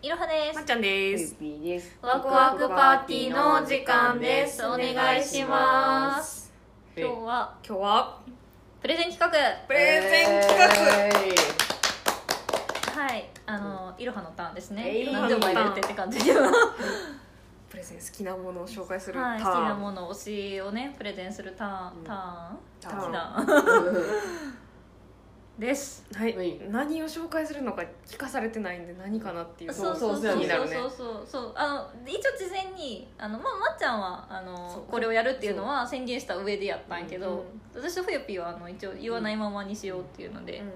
いろはでますっちゃんです。ピーです。ワクワクパーティーの時間です。お願いします。今日は？今日は？プレゼン企画。プレゼン企画。はい。あのいろはのターンですね。えい何でも入れてって感じで。は プレゼン好きなものを紹介するい好きターン。なもの推しをねプレゼンするターンターン？ターン。ターンです。はい、はい。何を紹介するのか聞かされてないんで何かなっていうそうそうそう。そう気になるねそうそうそう。あの一応事前にあの、まあ、まっちゃんはあそうのこれをやるっていうのは宣言した上でやったんやけど、う。ん私とふよぴーはあの一応言わないままにしようっていうので,、うんで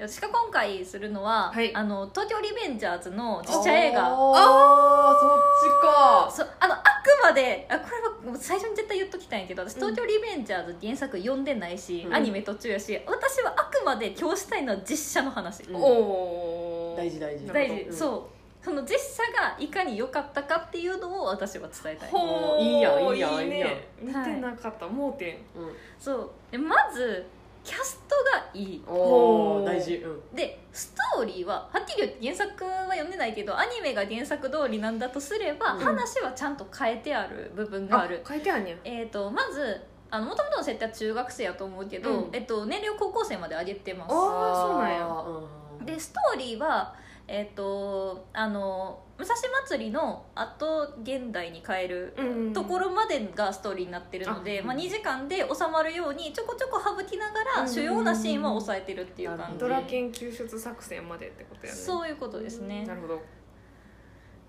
私が今回するのは、はい。あの東京リベンジャーズの実写映画。ああ、そっちか。そうあのあくまであこれはもう最初に絶対言っときたいんやけど私東京リベンジャーズ原作読んでないし、うん。アニメ途中やし私はあくまで今日したいのは実写の話、うん。おお大事大事。大事、うん。そう。その実写がいかに良かったかっていうのを私は伝えたい。ほーいいやんいいやんいいいいやんね。見てなかった、盲点。うん。そう。でまずキャストがいい。おお大事。うん。でストーリーははっきり言って原作は読んでないけどアニメが原作通りなんだとすれば、うん。話はちゃんと変えてある部分がある。書いてあんねんえー、とまずあの元々の設定は中学生やと思うけど、うん。えっと、年齢を高校生まで上げてます。あーそうなんや。うん。でストーリーはえっ、とあの武蔵祭りのあと現代に変えるうんところまでがストーリーになってるので、あまあ、2時間で収まるようにちょこちょこ省きながらうん主要なシーンは抑えてるっていう感じ。ドラケン救出作戦までってことやね。そういうことですね。なるほど。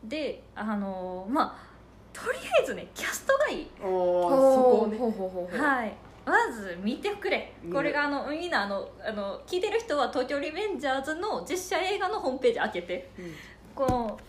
であのまあとりあえずねキャストがいい。おお、そこをね。ほうほうほうほうはいまず見てくれ。これがあのみんなあのあの聞いてる人は「東京リベンジャーズ」の実写映画のホームページ開けて。うん。この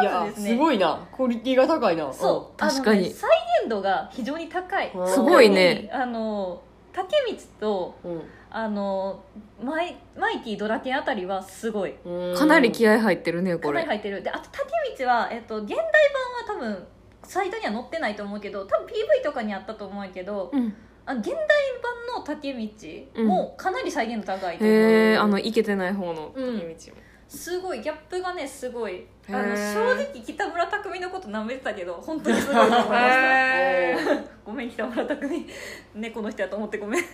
いやまずですね。すごいな。クオリティが高いな。そう。確かに。ね再現度が非常に高い。うん。すごいね。あの竹光とうん。あのマイマイティドラケンあたりはすごい。うん。かなり気合入ってるねこかなりれ入ってる。であと竹光は、えっと、現代版は多分サイトには載ってないと思うけど多分 PV とかにあったと思うけどうんあ現代版の竹道もかなり再現度高いと思う、へえあのイケてない方のうん。竹道も。すごいギャップがねすごい。あの正直北村匠海のこと舐めてたけど本当にすごいと思いました。へ ごめん北村匠海。猫の人やと思ってごめん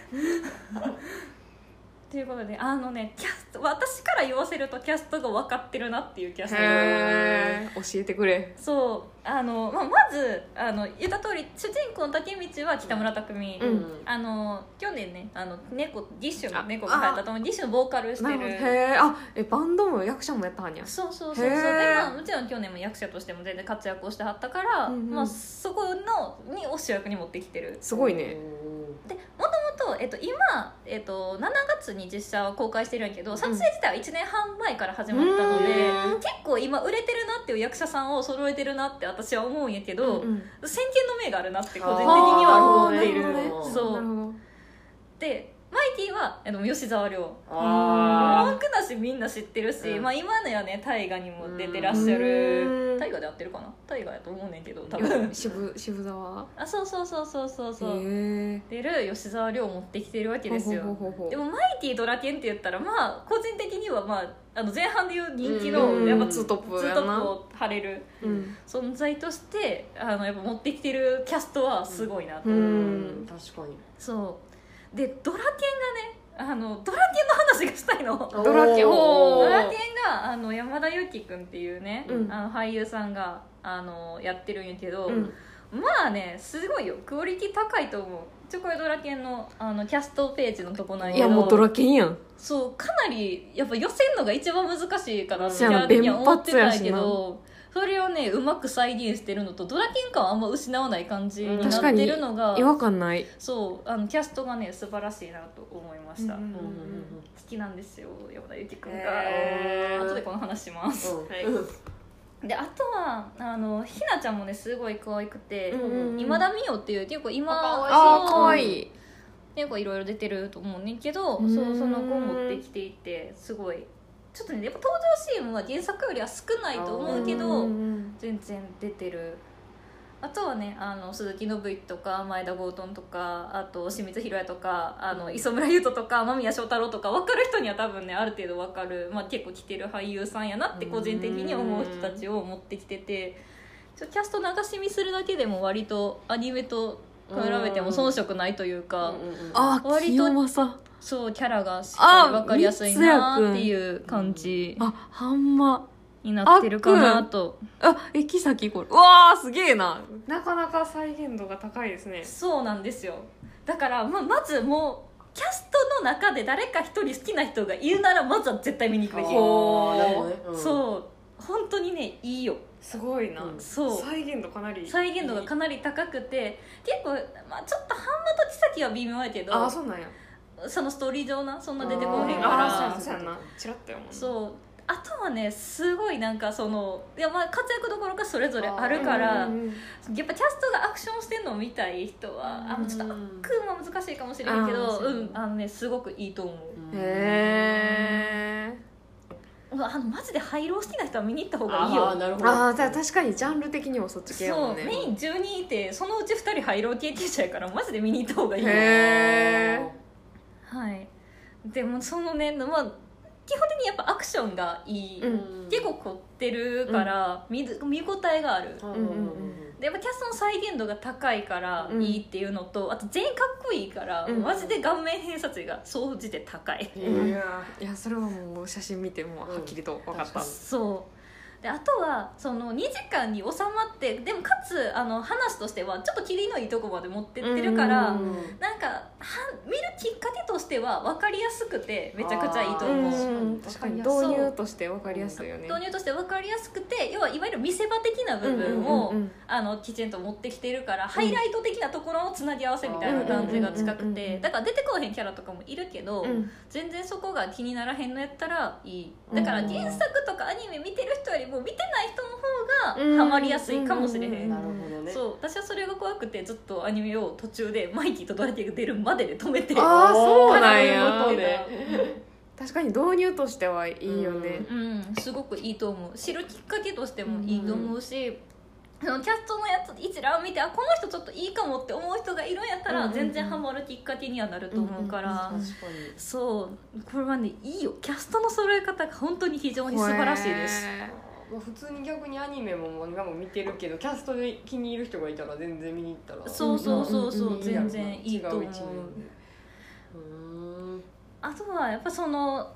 ということであのねキャスト私から言わせるとキャストが分かってるなっていうキャストえ教えてくれ。そうあの、まあ、まずあの言った通り主人公の竹道は北村匠海、うん。あの去年ねあの猫ディッシュのあ猫が流行ったと思うディッシュのボーカルしてる。なるほど。へえあえバンドも役者もやったはんや。そうそうそうそう。で、へー。まあ、もちろん去年も役者としても全然活躍をしてはったから、うんうんまあ、そこのにを主役に持ってきてる。すごいね。でもえっと、今、えっと、7月に実写を公開してるんやけど撮影自体は1年半前から始まったので、うん結構今売れてるなっていう役者さんを揃えてるなって私は思うんやけど、うんうん。先見の明があるなって個人的には思っている。そう。でマイティはあの吉沢亮。あ文句なしみんな知ってるし、うん。まあ、今のやね大河にも出てらっしゃうるん。大河で合ってるかな？大河やと思うねんけど多よ分渋渋沢？あそうそうそうそうそうそう。出る吉沢亮を持ってきてるわけですよ。でもマイティドラケンって言ったらまあ個人的にはまああの前半でいう人気うん。のやっぱツートップツートップを張れるうん存在としてあのやっぱ持ってきてるキャストはすごいなと、ううんん。確かに。そうでドラケンがねあのドラケンの話がしたいの。ドラケン。ドラケンがあの山田裕貴君っていうね、うん。あの俳優さんがあのやってるんやけど、うん。まあねすごいよ。クオリティ高いと思う。ちょこれドラケンのあのキャストページのとこなんやいけど。やもうドラケンやん。そうかなりやっぱ寄せるのが一番難しいかなってそうやな。キャラ的には思ってたんやけ弁どそれをねうまく再現してるのとドラケン感はあんま失わない感じになってるのが違和感ない。そうあのキャストがね素晴らしいなと思いました、うんうんうん好きなんですよ山田裕貴君が、へー。後でこの話します、はい。うん。であとはあのひなちゃんもねすごい可愛くて、うん今田美桜っていう結構今あーかわいい。結構いろいろ出てると思うねんけど、うん。そうその子を持ってきていてすごいちょっとねやっぱ登場シーンは原作よりは少ないと思うけど、ん。全然出てる。あとはねあの鈴木伸之とか前田剛敦とかあと清水宏也とかあの磯村優斗とか間宮祥太朗とか分かる人には多分ねある程度分かる、まあ、結構来てる俳優さんやなって個人的に思う人たちを持ってきてて。ちょキャスト流し見するだけでも割とアニメと比べても遜色ないというか。うんうんうん。あ割と清正そうキャラがしっかり分かりやすいなっていう感じあはんま。になってるかなと。あ駅先これ。うわーすげえな。なかなか再現度が高いですね。そうなんですよ。だからままずもうキャストの中で誰か一人好きな人がいるならまずは絶対見に行くべき。そう本当にねいいよ。すごいな、うんそう。再現度かなり。再現度がかなり高くて結構、まあ、ちょっと半間と木崎は微妙やけど。あそうなんやそのストーリー上なそんな出てこへんあから。あそうやなそうやな。チラッとやもんなそう。あとはねすごいなんかそのいやまあ活躍どころかそれぞれあるからうんうんうん。やっぱキャストがアクションしてるのを見たい人はあもうちょっとうんアクは難しいかもしれんけどううんあのねすごくいいと思う。うんへうわあのマジで廃炉好きな人は見に行った方がいいよ。あーなるほど。ああ確かにジャンル的にもそっち系やそうもんね。メイン12いてそのうち2人廃炉経験者やからマジで見に行った方がいいよ。へはい。でもそのねまあ基本的にやっぱアクションがいい、うん。結構凝ってるから、見ず見応えがある。うんうんうんでやっぱキャストの再現度が高いからうん。いいっていうのと、あと全員かっこいいから、うん。マジで顔面偏差値が総じて高い、うん。いやいやそれはもう写真見てもはっきりと分かった、うん。そうであとはその2時間に収まってでもかつあの話としてはちょっと切りのいいとこまで持ってってるから、うん。なんかは見るきっかけとしては分かりやすくてめちゃくちゃいいとう。思う。ん。確かに。導入として分かりやすいよね。導入として分かりやすくて要はいわゆる見せ場的な部分を、うんうんうんうん。あのきちんと持ってきてるから、ハイライト的なところをつなぎ合わせみたいな感じが近くてだから出てこへんキャラとかもいるけど、うん。全然そこが気にならへんのやったらいい。だから原作とかアニメ見てる人よりも見てない人の方がハマりやすいかもしれへん、なるほどねそう。私はそれが怖くてずっとアニメを途中でマイキーとドラティが出るまでで止めてああそうなんや。確かに導入としてはいいよね。うん。すごくいいと思う。知るきっかけとしてもいいと思うし、そのキャストのやつ一覧を見てあこの人ちょっといいかもって思う人がいるんやったらうんうんうん。全然ハマるきっかけにはなると思うから、確かに。そう。これはねいいよ。キャストの揃え方が本当に非常に素晴らしいです普通に逆にアニメも漫画も見てるけどキャストで気に入る人がいたら全然見に行ったら。そうそうそうそう、うんうんうん全然いいと思う。違うあとはやっぱその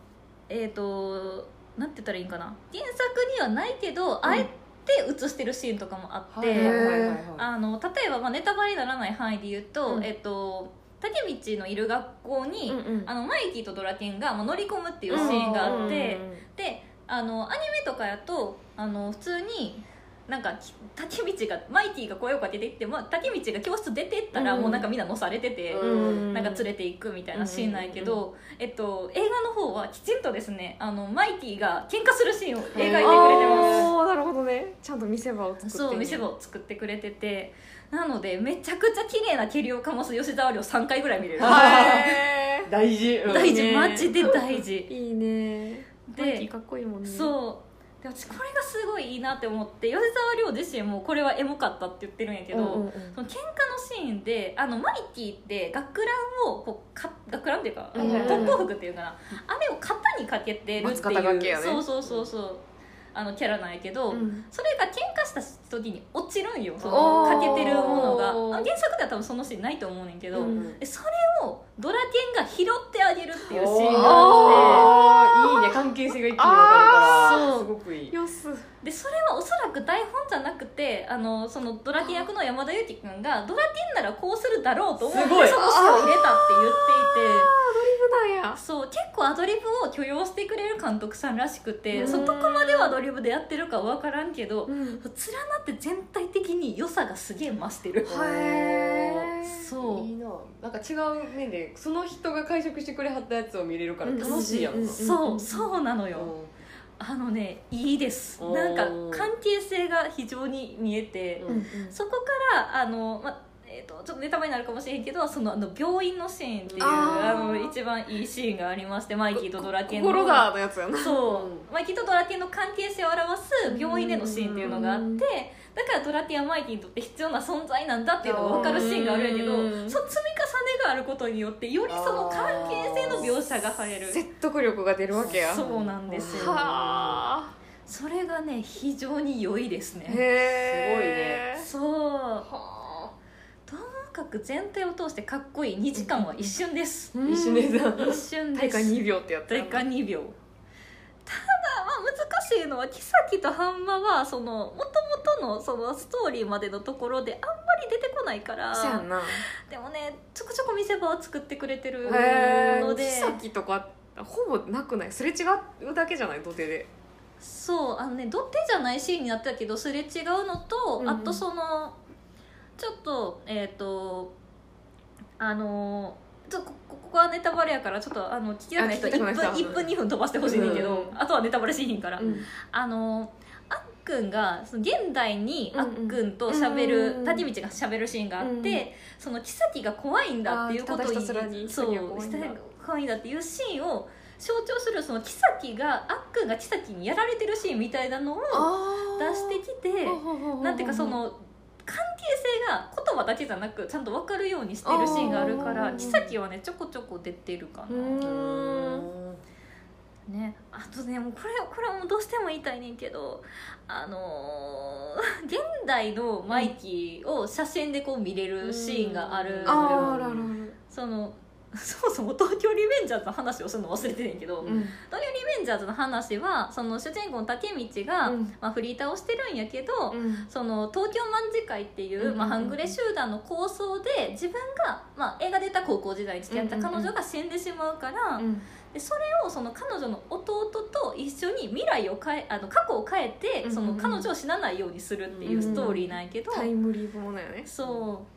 えっ、となんて言ったらいいんかな。原作にはないけど、あえて映してるシーンとかもあって、はいはいはいあの例えば、まあ、ネタバレにならない範囲で言うと、うん。えっと竹道のいる学校に、うんうん。あのマイキーとドラケンが、まあ、乗り込むっていうシーンがあって、であのアニメとかやとあの普通になんかき竹道がマイキーが声をかけていって、まあ、竹道が教室出てったら、うん。もうなんかみんな乗されてて。うん。なんか連れていくみたいなシーンなんやけど、えっと、映画の方はきちんとですねあのマイキーが喧嘩するシーンを描いてくれてます。ああなるほどね。ちゃんと見せ場を作ってそう見せ場を作ってくれててなのでめちゃくちゃ綺麗な蹴りをかます吉沢亮3回ぐらい見れる。へ大事。うん。大事、ね。マジで大事。ーいいね。でかっこいいもんね。そう。で私これがすごいいいなって思って吉沢亮自身もこれはエモかったって言ってるんやけど、うんうんうん。その喧嘩のシーンであのマイキーって学ランをこうか学ランっていうか、うんうんうん特攻服っていうかな。あれを肩にかけてるっていう、やね。そうそうそうそうあのキャラなんやけど、うん。それが喧嘩した時に落ちるんよ。そのかけてるものが。あ原作では多分そのシーンないと思うねんけど、うん。でそれをドラケンが拾ってあげるっていうシーンがあっていいね。関係性が一気に分かるから。すごくいい。よす。でそれはおそらく台本じゃなくてあのそのドラケン役の山田裕貴君がドラケンならこうするだろうと思ってそすごい。の詩を入れたって言っていて。そう結構アドリブを許容してくれる監督さんらしくてうん。そどこまではアドリブでやってるか分からんけどうん。連なって全体的に良さがすげえ増してる。へー。そう。いいな。なんか違う面でその人が解釈してくれはったやつを見れるから楽しいやんそう。そうなのよ。あのねいいです。なんか関係性が非常に見えてうん。そこからあの、まえー、とちょっとネタバレになるかもしれんけどそのあの病院のシーンっていうあの一番いいシーンがありましてマイキーとドラケンの。心だのやつやな。そう、うんマイキーとドラケンの関係性を表す病院でのシーンっていうのがあってだからドラティア・マイティにとって必要な存在なんだっていうのが分かるシーンがあるんやけどうん。その積み重ねがあることによってよりその関係性の描写がされる。説得力が出るわけや。そうなんですよ。はそれがね非常に良いですあね。へえそうはともかく全体を通してかっこいい。2時間は一瞬です。あ一緒です。一瞬です。大会2秒ってやった大会2秒。ただまあ難しいのはキサキとハンマはその元々のそのストーリーまでのところであんまり出てこないからそうやんな。でもねちょこちょこ見せ場を作ってくれてるので木先とかほぼなくない？すれ違うだけじゃない？土手で。そうあのね土手じゃないシーンになってたけどすれ違うのと、うんうん。あとそのちょっとえっ、とあのちょっとこここはネタバレやからちょっとあの聞きたい人あ聞きた1分くない人1分2分飛ばしてほしいねんけど、うんあとはネタバレしひんから、うん。あのあっくんがその現代にあっくんと喋る、うんうん竹道が喋るシーンがあって、うんうん。その妃が怖いんだっていうことに怖いんだ。っていうシーンを象徴するその妃があっくんが妃にやられてるシーンみたいなのをあ出してきてなんていうかその性が言葉だけじゃなくちゃんと分かるようにしてるシーンがあるからあー妃はねちょこちょこ出てるかうな。ね、あとねもうこれこれはもうどうしても言いたいねんけどあのー 現代のマイキーを写真でこう見れるシーンがあるのよ、あーあるあるある。その そもそも東京リベンジャーズの話をするの忘れてんねんけど、うん。東京リベンジャーズの話はその主人公の竹道が、うん。まあ、フリーターをしてるんやけど、うん。その東京卍会っていう、まあ、半グレ集団の構想で自分が、まあ、映画で言ったら高校時代に付き合った彼女が死んでしまうから、うん。でそれをその彼女の弟と一緒に未来を変えあの過去を変えて、その彼女を死なないようにするっていうストーリーなんやけど、タイムリープものよね。そう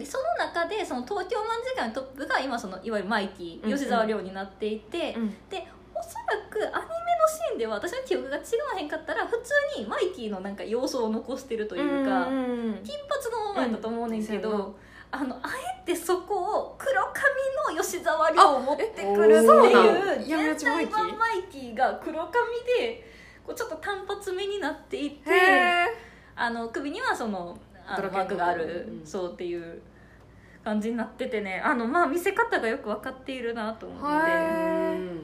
でその中でその東京卍会のトップが今そのいわゆるマイティうんうん。吉沢亮になっていて、うん。でおそらくアニメのシーンでは私の記憶が違わへんかったら普通にマイティのなんか様子を残してるというか、んん金髪のままやったと思うねんけど、うんあのあえてそこを黒髪の吉沢亮を持ってくるっていう現代版マイキーが黒髪でこうちょっと単発目になっていてあの首にはそそのあのマークがある、うん。そうっていう感じになっててね。あのまあ見せ方がよく分かっているなと思って。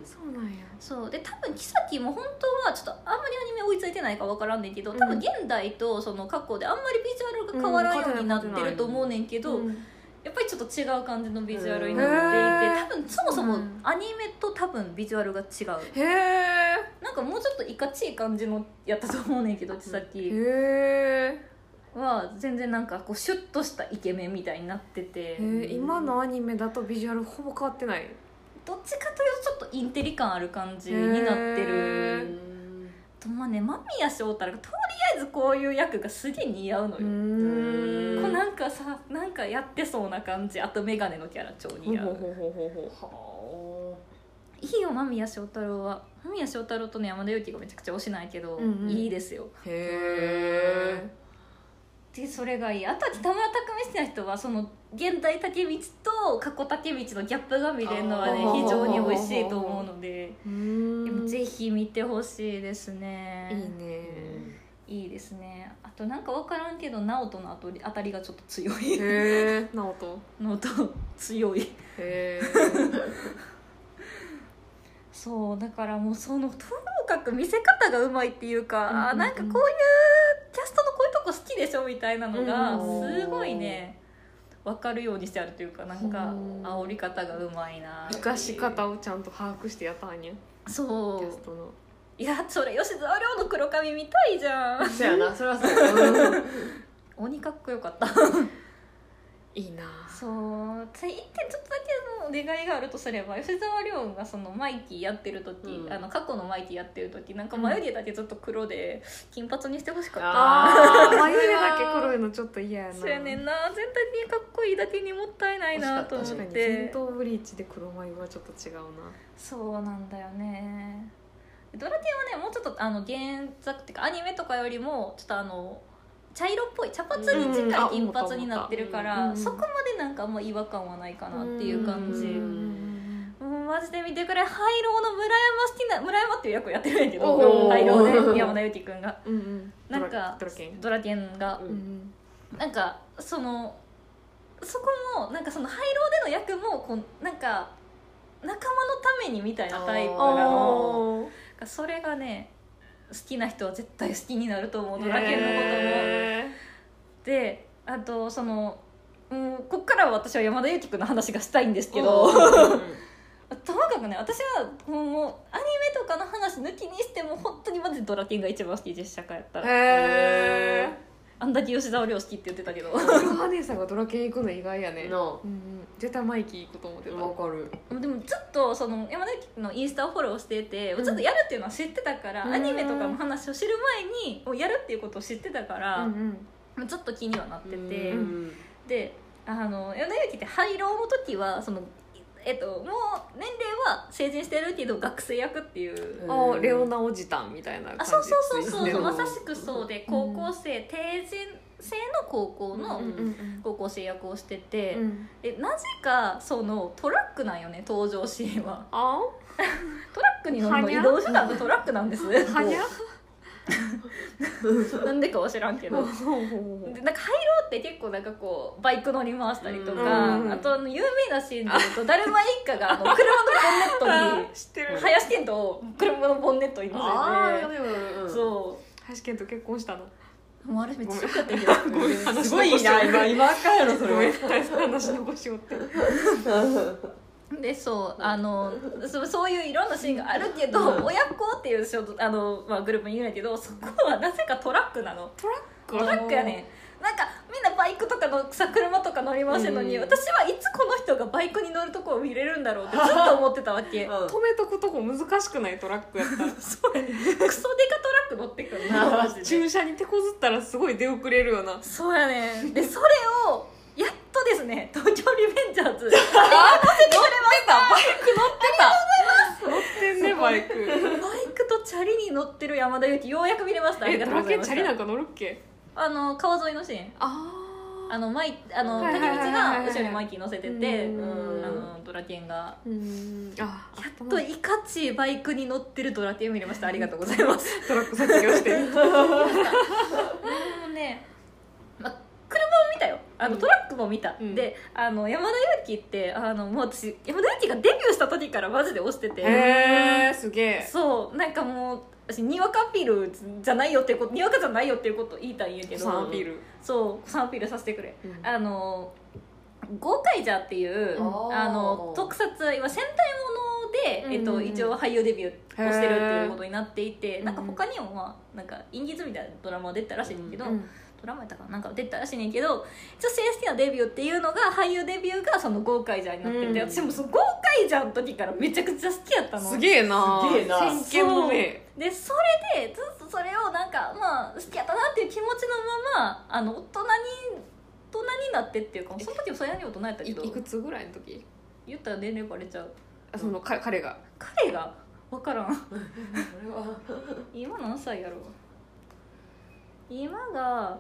そうなん。やそう。で多分妃も本当はちょっとあんまりアニメ追いついてないか分からんねんけど多分現代とその過去であんまりビジュアルが変わらんようになってると思うねんけど、うん。やっぱりちょっと違う感じのビジュアルになっていて、多分そもそもうんアニメと多分ビジュアルが違う。へえなんかもうちょっといかちい感じのやったと思うねんけどさっへきえは全然なんかこうシュッとしたイケメンみたいになってて。今のアニメだとビジュアルほぼ変わってない？どっちかというとちょっとインテリ感ある感じになってへるー。とまあね間宮祥太朗がとりあえずこういう役がすげえ似合うのうよ、こうなんかさなんかやってそうな感じ。あと眼鏡のキャラ超似合う。いいよ間宮祥太朗は間宮祥太朗とね山田裕貴がめちゃくちゃ推しないけど、うんうん。いいですよ。うへえでそれがいい。あとは北村匠海好きな人はその現代竹道と過去竹道のギャップが見れるのはね非常に美味しいと思うので。ぜひ見てほしいですね。いいね。いいですね。あとなんか分からんけど直人の当たり当たりがちょっと強い。へえ直人。のと強い。へえ そうだからもうそのともかく見せ方がうまいっていうか、うんうんうん。あなんかこういうキャストきでしょみたいなのがうん。すごいね分かるようにしてあるというかなんかうん。煽り方がうまいな生かし方をちゃんと把握してやったんや。そキャストの。ういやそれ吉沢亮の黒髪見たいじゃん。そやなそれはそう 鬼かっこよかった いいな。そうで一点ちょっとだけのお願いがあるとすれば吉沢亮がそのマイティやってる時、うん。あの過去のマイティやってる時なんか眉毛だけずっと黒で金髪にしてほしかった、あー 眉毛だけ黒いのちょっと嫌やな。そうやねんな。全体的にかっこいいだけにもったいないなと思っ確かにて戦闘ブリーチで黒眉はちょっと違うな。そうなんだよね。ドラティアはねもうちょっとあの原作っていうかアニメとかよりもちょっとあの茶色っぽい茶髪に近い金髪になってるから、うんそこまでなんかあんま違和感はないかなっていう感じ。うんうんマジで見てくれ廃炉の村山好きな村山っていう役をやってるんやけどおー。廃炉で山田裕貴君が。うんうん。なんかドラケン。ドラケンが。ううん。んなんかそのそこもなんかその廃炉での役もこうなんか仲間のためにみたいなタイプなの。あそれがね好きな人は絶対好きになると思うドラケンのことも。へであとその、うん、こっからは私は山田裕貴君の話がしたいんですけど、うん。ともかくね私はもうアニメとかの話抜きにしても本当にマジでドラケンが一番好き実写化やったーら。へあんだけ吉沢亮好きって言ってたけど。えお姉さんがドラケン行くの意外やね。なうんうん。絶対マイキー行くと思ってた。わかる。でもずっとその山田裕貴のインスタをフォローしてて、うん。ずっとやるっていうのは知ってたから、うん。アニメとかの話を知る前にもうやるっていうことを知ってたから、うんうん。ずっと気にはなってて、うんであの山田裕貴って廃炉の時はそのえっと、もう年齢は成人してるけど学生役っていう。うんあーレオナおじたんみたいな感じあそうそうそうそう。まさしくそうで高校生、定人制の高校のうんうんうん。高校生役をしてて、うん。でなぜかそのトラックなんよね登場シーンは。あ トラックに乗るの移動手段がトラックなんです。はにゃ？なんでかは知らんけど。でなんか廃炉って結構なんかこうバイク乗り回したりとか、うんあとあの有名なシーンで言うとだるま一家があの 車のボンネットに知ってる。林健人を車のボンネットに乗せて。ああでもうんそ林健と結婚したの？うもうあれめっちゃショックやったけど。す ごいな今今かやろそれ。話残しよってでそうあのそそういういろんなシーンがあるけど、うん。親子っていうショートあの、まあ、グループにいるんやけどそこはなぜかトラックなの。トラック？トラックやねん。なんかみんなバイクとかのさ車とか乗り回してるのに、うん。私はいつこの人がバイクに乗るとこを見れるんだろうってずっと 思ってたわけ。うん。止めとくとこ難しくないトラックやっ そうやねクソデカトラック乗ってくるなマジで。駐車に手こずったらすごい出遅れるよな。そうやねん。でそれをやっとですね東京リベンジャーズ。乗ってんねバイク。バイクとチャリに乗ってる山田裕貴ようやく見れました。ありえがドラケンとうございました。チャリなんか乗るっけ？あの川沿いのシーン。ああのマイあのはいはい竹内はいはい。が後ろにマイキー乗せててうん。あのドラケンが。うん。あややっといかちバイクに乗ってるドラケンを見れました。ありがとうございます。トラック卒業して。もうね、ま、車も見たよ。あのうん。トラックも見た、うん。であの山田裕貴ってあのもう私山田裕貴がデビューした時からマジで推してて。へえすげえ。そう。なんかもう私にわかアピールじゃないよっていうことにわかじゃないよっていうことを言いたいんやけど。サンアピール。そう。サンアピールさせてくれ。うん。あのゴーカイジャーっていうあの特撮今戦隊もので、えっと、一応俳優デビューをしてるっていうことになっていてーなんか他にもまあなんかインディーズみたいなドラマ出たらしいんだけど、うんドラマやったかな？なんか出たらしいねんけど一応正式なデビューっていうのが俳優デビューがそのゴーカイジャーになってて、うん。私もそのゴーカイジャーの時からめちゃくちゃ好きやったの。すげえな。すげえな先見の明。でそれでずっとそれをなんかまあ好きやったなっていう気持ちのままあの大人に大人になってっていうかその時もそれなりに大人やったけど。いいくつぐらいの時？言ったら年齢バレちゃう。あそのか彼が。彼が。分からんこれは。今何歳やろ今が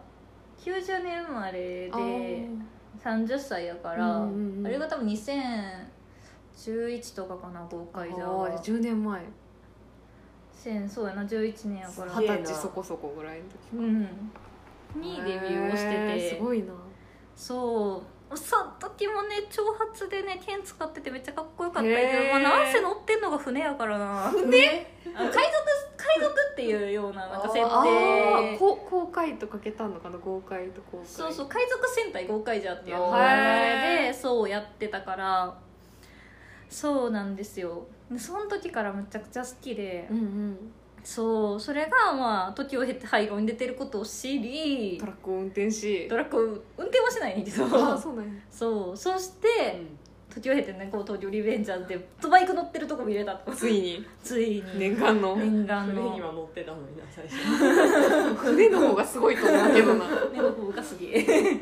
90年生まれであー。30歳やからうんうんうんあれが多分2011とかかな豪快じゃあ。ーは10年前千そうやな11年やから。二十歳そこそこぐらいの時うん。にデビューをしてて。すごいな。そうその時もね長髪でね剣使っててめっちゃかっこよかったけど、まあ、なんせ乗ってんのが船やからな。船？海賊海賊っていうようななんか設あ定。あこ公開とかけたのかな？公開と公開。そうそう海賊戦隊ゴーカイジャーっていう名へ前ーでそうやってたから。そうなんですよ。でその時からむちゃくちゃ好きで、うんうんそうそれがまあ時を経て廃炉に出てることを知りトラックを運転し。トラックを運転はしないねんけど。ああそうなんや。そう。そして、時を経てねこう東京リベンジャーズでバイク乗ってるとこ見れたと。ついに。ついに。念願の。念願の。船には乗ってたのにな最初。船の方がすごいと思うけどな。目の方がすげえ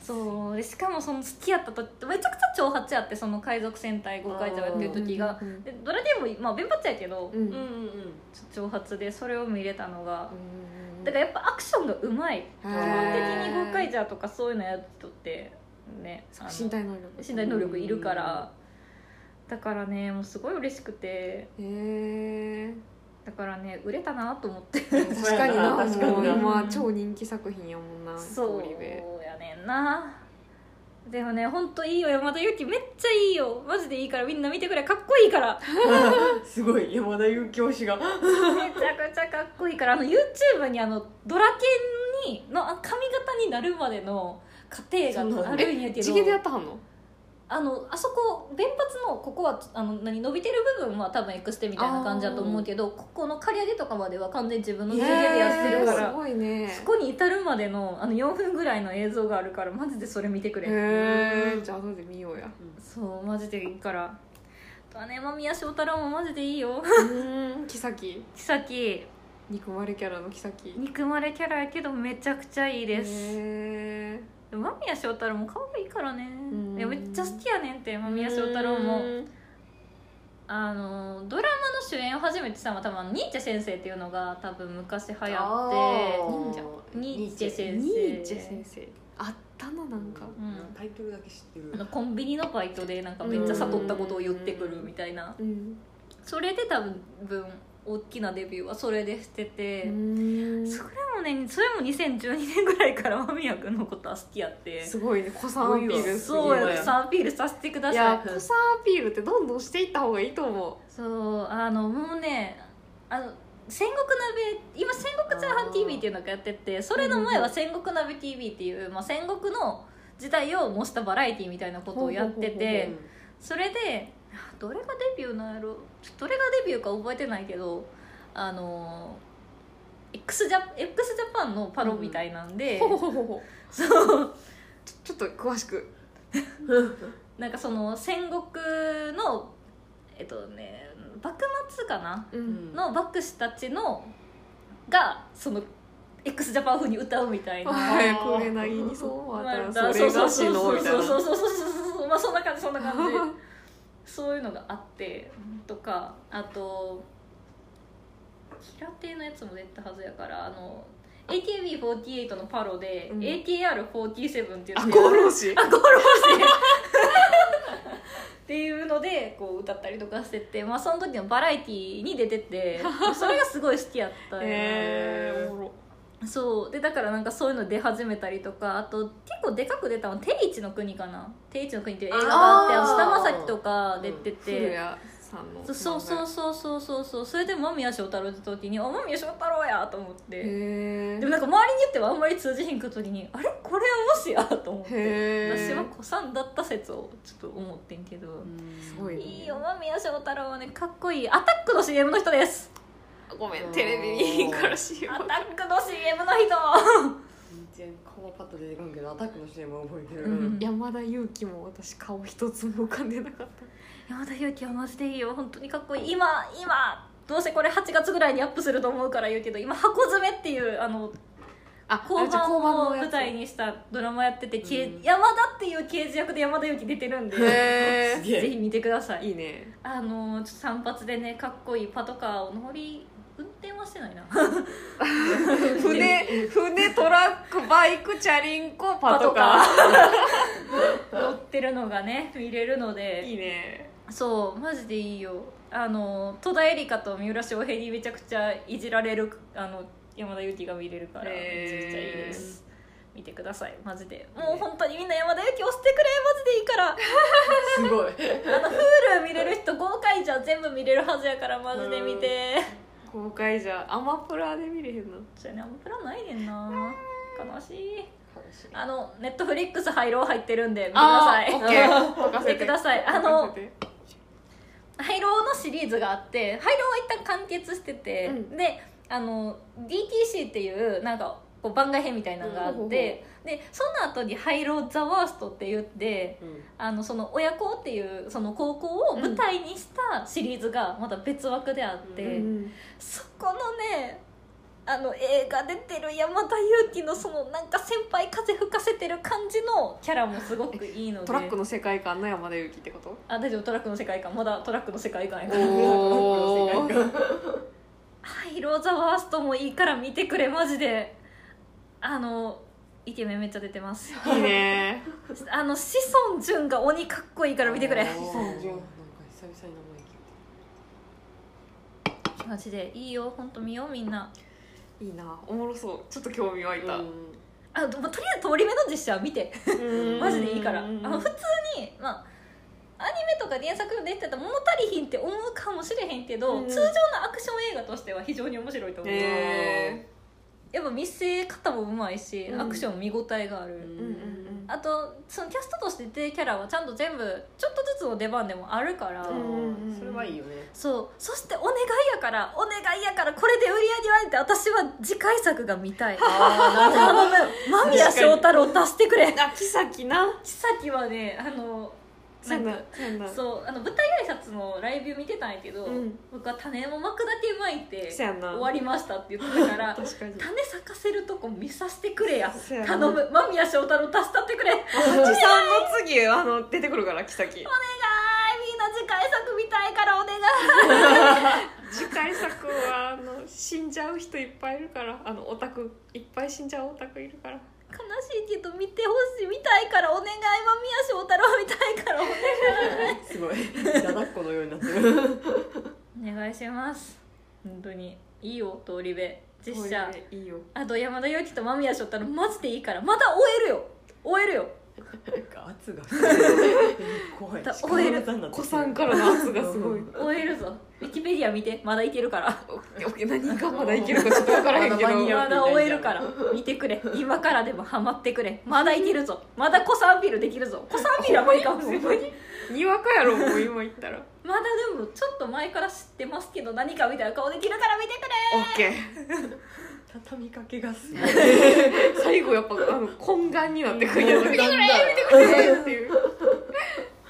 そうでしかもその好きやったとめちゃくちゃ長髪やってその海賊戦隊ゴーカイジャーやってる時が。うんうんうんでどれでもまあ弁髪やけど、うんうんうん。うん長髪でそれを見れたのがうんだからやっぱアクションがうまい。基本的にゴーカイジジャーとかそういうのやる人ってねあの身体能力。身体能力いるから。だからねもうすごい嬉しくて。へえだからね売れたなと思って。確かにな確かにな。もう今超人気作品やもんなそうねんな。でもね本当いいよ。山田裕貴めっちゃいいよ。マジでいいからみんな見てくれ。かっこいいから。すごい。山田裕貴推しが。めちゃくちゃかっこいいから。あの YouTube にあのドラケンにのあ髪型になるまでの過程があるんやけど。地毛でやったはんの？あのあそこ弁髪のここはあの何伸びてる部分は多分エクステみたいな感じだと思うけどここの刈り上げとかまでは完全に自分の地毛でやってるから。すごいね。そこに至るまでのあの4分ぐらいの映像があるからマジでそれ見てくれへえじゃあ後で見ようやそうマジでいいからあとはね。間宮祥太朗もマジでいいようんキサキ妃憎まれキャラのキサキ憎まれキャラやけどめちゃくちゃいいですへでも間宮祥太朗も可愛いからね。ん。いやめっちゃ好きやねんって間宮祥太朗も。あのドラマの主演を初めてしたのは多分ニーチェ先生っていうのが多分昔流行って。忍者。ニーチェ先ニ生ーチェ先生。あったのなんか。うん。タイトルだけ知ってる。あのコンビニのバイトでなんかめっちゃ悟ったことを言ってくるみたいな。うん。それで多分大きなデビューはそれでしてて、うん。それもねそれも2012年ぐらいから間宮君のことは好きやって。すごいね子さんアピールすそうごいやさアピールさせてくだいさい。や子さんアピールってどんどんしていった方がいいと思そうあのもうねあの戦国鍋今戦国チャーハン TV っていうのがやっててそれの前は戦国鍋 TV っていう、まあ、戦国の時代を模したバラエティみたいなことをやっててそれでどれがデビューなんやろ？どれがデビューか覚えてないけどあの x ジャ x ジャパンのパロみたいなんで、うほほほほそう。ちょっと詳しく。なんかその戦国のえっとね幕末かな？ううん。んの幕士たちのがその x ジャパン風に歌うみたいな。早く売れないにそうたそれがしのみたいな。そうそうそうそうそう。そうまあそんな感じそんな感じ。そう いうのがあってとかあと平手のやつも出たはずやからあの AKB48 のパロで、うん。ATR47 っていうあゴロシ。あゴロシ。っていうのでこう歌ったりとかしてて、まあ、その時のバラエティーに出ててそれがすごい好きやったよねへえおもろそう。でだからなんかそういうの出始めたりとかあと結構でかく出たのは「定一の国」かな「定一の国」っていう映画があってあー。あの菅田将暉とか出て古て、谷さんのそうそうそうそうそうそうそれで間宮祥太朗出た時に「あ間宮祥太朗や!」と思って、でもなんか周りに言ってはあんまり通じひんく時に「あれ？これはもしや!」と思って。私は子さんだった説をちょっと思ってんけど、すごいね。いいよ間宮祥太朗はねかっこいい。アタックの CM の人ですごめんテレビ見んからしよアタックの CM の人。全然顔はパッと出てこんけどアタックの CM は覚えてる、うん山田裕貴も私顔一つも浮かんでなかっ山田裕貴はマジでいいよ本当にかっこいい。今今どうせこれ8月ぐらいにアップすると思うから言うけど今箱詰めっていうあのたあ後半を舞台にしたドラマやってて、けうん。山田っていう刑事役で山田裕貴出てるんで。えぜひ見てください。えいいね。あのちょっと散髪でねかっこいいパトカーを乗り運転はしてないな。船船トラックバイクチャリンコパトカ乗ってるのがね見れるのーで。いいね。そうマジでいいよ。あの戸田恵梨香と三浦翔平にめちゃくちゃいじられるあの山田裕貴が見れるからめちゃくちゃいいです。見てくださいマジで。もう本当にみんな山田裕貴押してくれマジでいいから。すごい。あの Hulu 見れる人豪快じゃ全部見れるはずやからマジで見て公開じゃアマプラで見れへんの？それねアマプラないねんな。悲しい。話あのネットフリックス入ろう入ってるんで見てください。見てください。あのハイローのシリーズがあってハイローは一旦完結してて、うん。であの DTC っていうなんかこう番外編みたいなのがあって、でその後に「ハイロー・ザ・ワースト」って言ってうん。あのその鬼邪高っていうその高校を舞台にしたシリーズがまた別枠であって、うんそこのねあの映画出てる山田裕貴のそのなんか先輩風吹かせてる感じのキャラもすごくいいので。トラックの世界観の山田裕貴ってこと？あ大丈夫トラックの世界観まだトラックの世界観やから。お世界ー観ハイロー・ザ・ワーストもいいから見てくれマジで。あのイケメンめっちゃ出てます。いいね。あの志尊淳が鬼かっこいいから見てくれ。あー。そうなんか久々に名前聞いマジで。いいよ。本当見ようみんな。いいな。おもろそう。ちょっと興味湧いた、たあとりあえず通り目の実写は見て。マジでいいから。あうん。の普通にまあアニメとか原作読んでってたら物足りひんって思うかもしれへんけど、うん。通常のアクション映画としては非常に面白いと思う、へやっぱ見せ方もうまいし、うん。アクション見応えがある、うんうんあとそのキャストとして出てるキャラはちゃんと全部ちょっとずつの出番でもあるから、うんうんうん。それはいいよね。そう。そしてお願いやからお願いやからこれで売り上げはって私は次回作が見たい。ああなる頼む間宮祥太郎出してくれ。あ木崎な。さっきはねあのなんかそうあの舞台挨拶のライブ見てたんやけど、うん。僕は種をまくだけ巻いて終わりましたって言ってたから 種咲かせるとこ見させてくれや。頼む。間宮祥太郎出したってくれ。お願いおじさんの次あの出てくるから木崎みんな次回作見たいからお願い。次回作はあの死んじゃう人いっぱいいるからあのオタクいっぱい死んじゃうオタクいるから悲しいけど見てほしい見たいからお願い間宮祥太郎見たいからお願い。すごい。だだっこのようになってる。お願いします本当にいいよ通り部。実写。いいよ。あと山田裕貴と間宮祥太郎マジでいいからまだ終えるよ。終えるよ。なんか圧が怖い。だ終える。子さんからの圧がすごい終 えるぞウィキペディア見てまだいけるから。何がまだいけるかちょっと分からへんけど。まだ終えるから。見てくれ。今からでもハマってくれ。まだいけるぞ。まだ子さんビールできるぞ。子さんビールは無理かもしれないに？わかやろもう今言ったら。まだでもちょっと前から知ってますけど何かみたいな顔できるから見てくれ。オッケー。畳みかけがすごい 最後やっぱあの懇願になってくるやつ。見てくれだんだんえーっていう。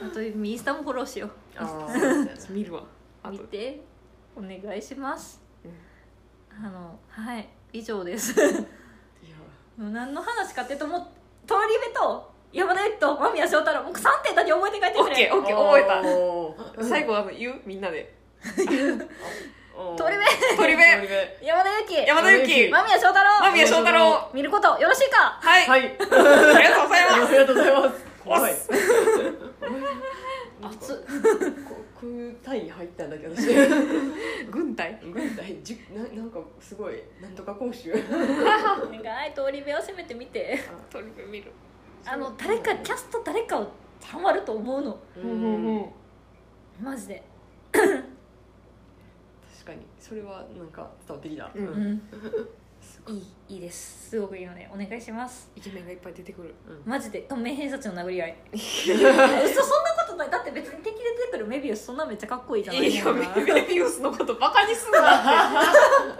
あとインスタもフォローしよあー 見るわ見と。てお願いします、うん。あのはい以上です。いや。もう何の話かっていうともう通り部と山田裕貴と間宮祥太郎もう3点だけ覚えて帰ってくれ。オッケーオッケー覚えた。最後あの言う？みんなで。鳥部鳥部山田裕貴。山田裕貴。間宮祥太郎。間宮祥太郎。見ることよろしいか？はい、はい。ありがとうございます。ありがとうございます。怖い 熱っ。国隊に入ったんだけど私。軍隊？軍隊。じななんかすごいなんとか講習。お願い通り部をせめて見て。鳥部見る。あの誰かキャスト誰かをハマると思うの。ううんうんん。マジで。確かに。それはなんか伝わってきた。うん。うんいいいいです。すごくいいのでお願いします。イケメンがいっぱい出てくる。マジで透明偏差値の殴り合い。嘘そんなことない。だって別に敵で出てくるメビウスそんなめっちゃかっこいいじゃない。ですかメビウスのことバカにすんなっ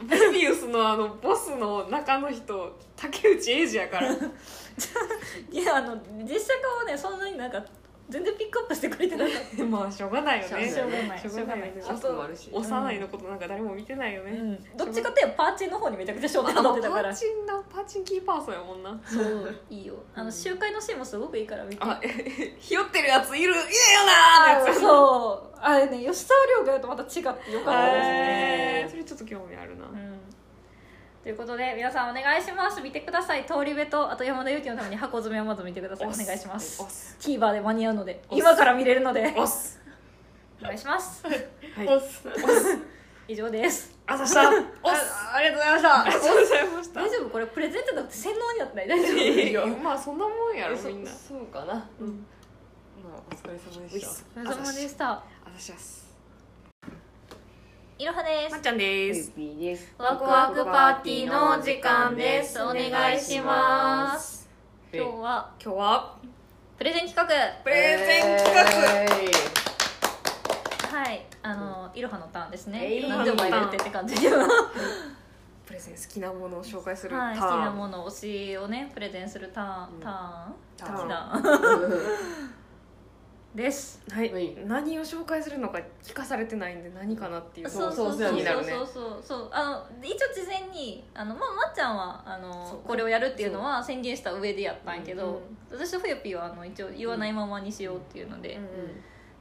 て。メビウスのあのボスの中の人竹内英二やから。いやあの実写化をねそんなになんか全然ピックアップしてくれてなかっ まあしょうがないよね。しょうがない。しょうがない。あと幼いのことなんか誰も見てないよた、ね、うん、どっちかっていうとパーチンの方にめちゃくちゃ焦点当てたから。ーチンなパーチンキーパーソンやもんな。そういいよ。あの集会のシーンもすごくいいから見てあひよってるやついる。いるよなーのやつ。そう。あれね吉沢亮がやるとまた違ってよかったですね。それちょっと興味あるな、うんということで皆さんお願いします。見てください。通り部とあと山田裕貴のために箱詰めをまず見てください。お願いします。TVer で間に合うので今から見れるので。お願いします。はい。以上です。あざした。あありがとうございました。ありがとうございました。大丈夫？これプレゼントだって洗脳になってない？大丈夫まあそんなもんやろそみんな。そうかな。うん。まあお疲れ様でした。お疲れ様でした。あざしますいろはです。まっちゃんです。です。ワクワクパーティーのお時間です。お願いします。今日は。今日は？プレゼン企画。プレゼン企画。はい。あのいろはのターンですね。えい何でも入れてって感じではプレゼン好きなものを紹介するい、好きターンなもの推しをねプレゼンするターン、うん。ターン。ターン。ターン です。はい。はい。何を紹介するのか聞かされてないんで何かなっていうそうそうそうそう。そうそうそう気になるね。そうそうあの一応事前にあの、まあ、まっちゃんはあそうのこれをやるっていうのは宣言した上でやったんやけど、う。ん私とふよぴーはあの一応言わないままにしようっていうので,、うんうん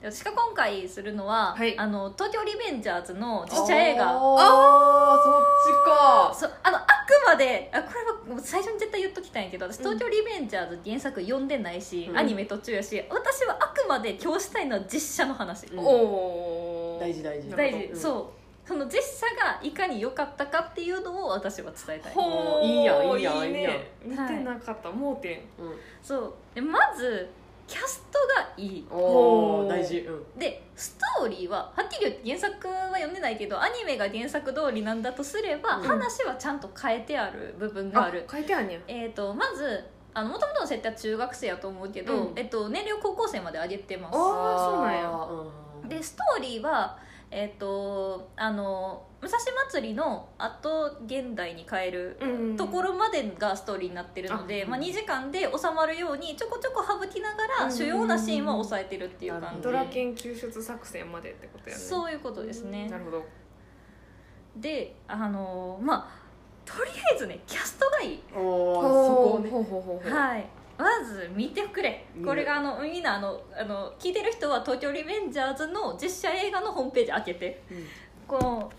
で私が今回するのは、はい。あの東京リベンジャーズの実写映画。ああそっちか。そう。あのあくまであこれはもう最初に絶対言っときたいんやけど私東京リベンジャーズ原作読んでないし、うん。アニメ途中やし私はあまで今日したいのは実写の話、うん。おお大事大事。大事、うん。そう。その実写がいかに良かったかっていうのを私は伝えたい。ほういいやんいいやいいやん。見てなかった。盲点。うんそう。でまずキャストがいい。お大事。うん。でストーリーははっきり言って原作は読んでないけどアニメが原作通りなんだとすれば、うん。話はちゃんと変えてある部分がある。書いてあるんや。えー、とまずもともとの設定は中学生やと思うけど、うん。えっと、年齢を高校生まで上げてます。あーそうなんや。うんでストーリーはえっ、とあの武蔵祭りのあと現代に変えるうんところまでがストーリーになってるので、あまあ、2時間で収まるようにちょこちょこ省きながらうん主要なシーンは抑えてるっていう感じ。ドラケン救出作戦までってことやね。そういうことですね。なるほど。であのまあとりあえずねキャストがいいおおそこをね。ほうほうほう。ほうはい。まず見てくれ。これがあのみんなあのあの聞いてる人は「東京リベンジャーズ」の実写映画のホームページ開けて。この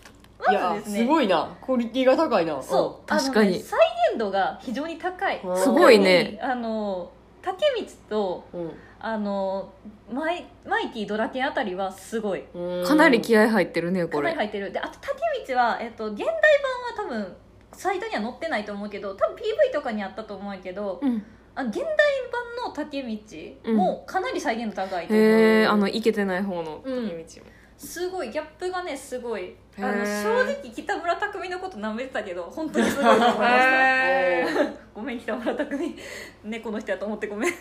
いやまずですね。すごいな。クオリティが高いな。そう確かにあのね再現度が非常に高い。うん。すごいね。あの竹光とうん。あのマイマイティドラケンあたりはすごい。うん。かなり気合入ってるねこれ。かなり入ってる。であと竹光は、えっと、現代版は多分サイトには載ってないと思うけど多分 PV とかにあったと思うけどうん。あ現代版の竹道もかなり再現度高いと思う、へえあのイケてない方のうん。道も。すごいギャップがねすごい。あの正直北村匠海のこと舐めてたけど本当にすごいと思いました ごめん北村匠海。猫の人やと思ってごめん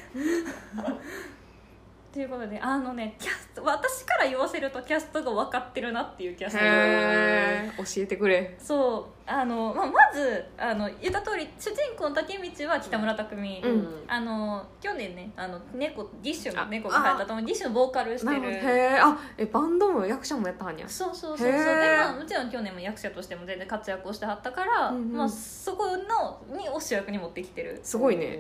ということであのねキャスト私から言わせるとキャストが分かってるなっていうキャスト。へー。教えてくれ。そう。あの、まあ、まずあの言った通り主人公の竹道は北村匠海、うん。あの去年ねあの猫ディッシュのあ猫が入ったと思う。ディッシュのボーカルしてる。なるほど。へえあえバンドも役者もやったはんや。そうそうそうそう。で、へー。まあ、もちろん去年も役者としても全然活躍をしてはったから、うんうん。まあ、そこのにを主役に持ってきてる。すごいね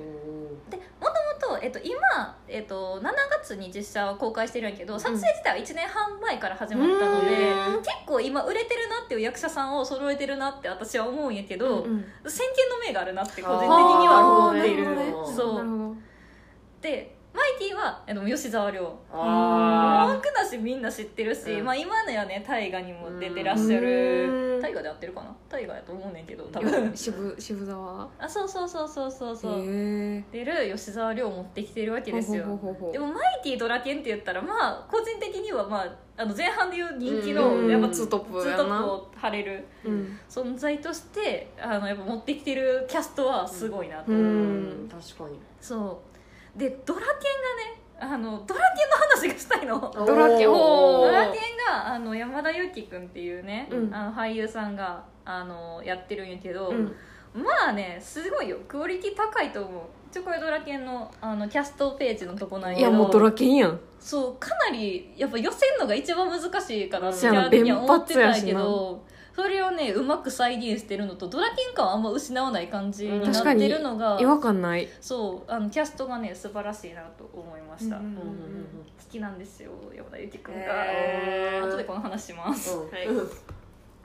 でもともと、えっと、今、えっと、7月に実写を公開してるんやけど撮影自体は1年半前から始まったので、うん結構今売れてるなっていう役者さんを揃えてるなって私は思うんやけど、うん先見の明があるなって個人的には思っている。そう。でマイティはえっと吉沢亮。あ文句なしみんな知ってるし、うん。まあ、今のやね大河にも出てらっしゃうん。る大河で合ってるかな？大河やと思うねんけど多分渋渋沢。あそうそうそうそうそうそう。へ出る吉沢亮を持ってきてるわけですよ。でもマイティドラケンって言ったらまあ個人的にはまああの前半でいう人気のうん。やっぱツートップツーやなトップを張れるうん。存在としてあのやっぱ持ってきてるキャストはすごいなと、ーううんん。確かに。そうでドラケンがねあのドラケンの話がしたいの。ドラケン。ドラケンがあの山田裕貴君っていうね、うん。あの俳優さんがあのやってるんやけど、うん。まあねすごいよ。クオリティ高いと思う。ちょこれドラケンのあのキャストページのとこなんやけど。いやもうドラケンやん。そうかなりやっぱ寄せるのが一番難しいかなってそうやな。思ってたんや連発やしけどそれをねうまく再現してるのとドラケン感はあんま失わない感じになってるのが違和感ない。そうあのキャストがね素晴らしいなと思いました、うん好うんうん。きなんですよ山田裕貴君が、へー。後でこの話します、うん。はい。う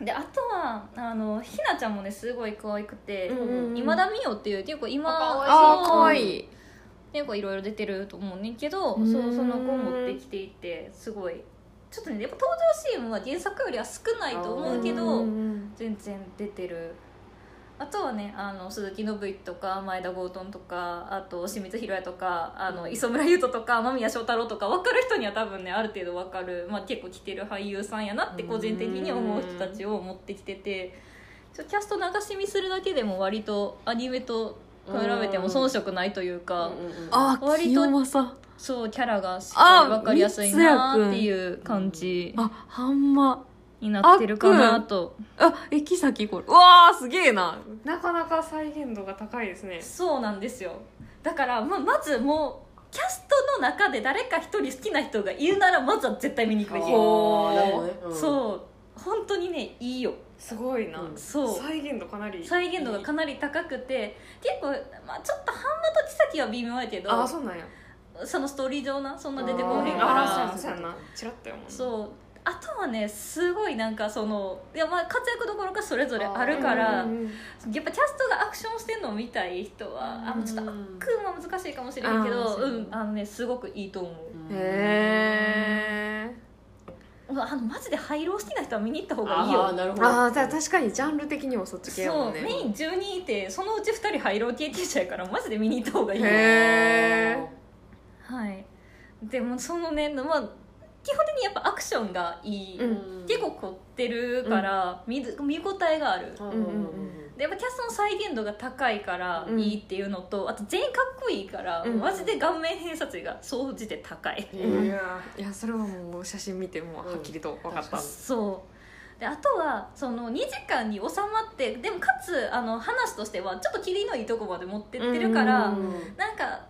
ん。であとはあのひなちゃんもねすごい可愛くて、うんうんうん。今田美桜っていう結構今ああーそうかわいい結構いろいろ出てると思うねんけどうん。そうその子を持ってきていてすごいちょっとねやっぱ登場シーンは原作よりは少ないと思うけどうん全然出てる。あとはねあの鈴木伸之とか前田剛敦とかあと清水宏也とかあの磯村優斗とか間宮祥太朗とか分かる人には多分ねある程度分かる、まあ、結構来てる俳優さんやなって個人的に思う人たちを持ってきててちょキャスト流し見するだけでも割とアニメと比べても遜色ないというか。うんうんうんあ割と清正。そうキャラがしっかり分かりやすいなあっていう感じあはんまになってるかなと。あえ木崎これ。うわーすげえな。なかなか再現度が高いですね。そうなんですよ。だからままずもうキャストの中で誰か一人好きな人がいるならまずは絶対見に行くべき。そう。本当にねいいよすごいな、うんそう。再現度かなり再現度がかなり高くて結構、まあ、ちょっと半間と木崎は微妙やけどああそうなんや。そのストーリー上なそんな出てこへんかあら。あそうやな。チラッとやもんなそう。あとはねすごいなんかそのいやまあ活躍どころかそれぞれあるから、うんうんうん。やっぱキャストがアクションしてるのを見たい人はあもうちょっとうん悪は難しいかもしれんけあどううんあのねすごくいいと思う。へうわあのマジで廃炉好きな人は見に行った方がいいあよ。あなるほど。ああー確かにジャンル的にもそっち系やそもね。うんメイン12いてそのうち2人廃炉経験者やからマジで見に行った方がいいよ。へえはい。でもそのねまあ基本的にやっぱアクションがいい、うん。結構凝ってるから、見ず見応えがある。うんうんうんでやっぱキャストの再現度が高いからうん。いいっていうのと、あと全員かっこいいから、うん。マジで顔面偏差値が総じて高い、いやいやそれはもう写真見てもはっきりと分かった、そうであとはその2時間に収まってでもかつあの話としてはちょっと切りのいいとこまで持ってってるから、うん。なんかは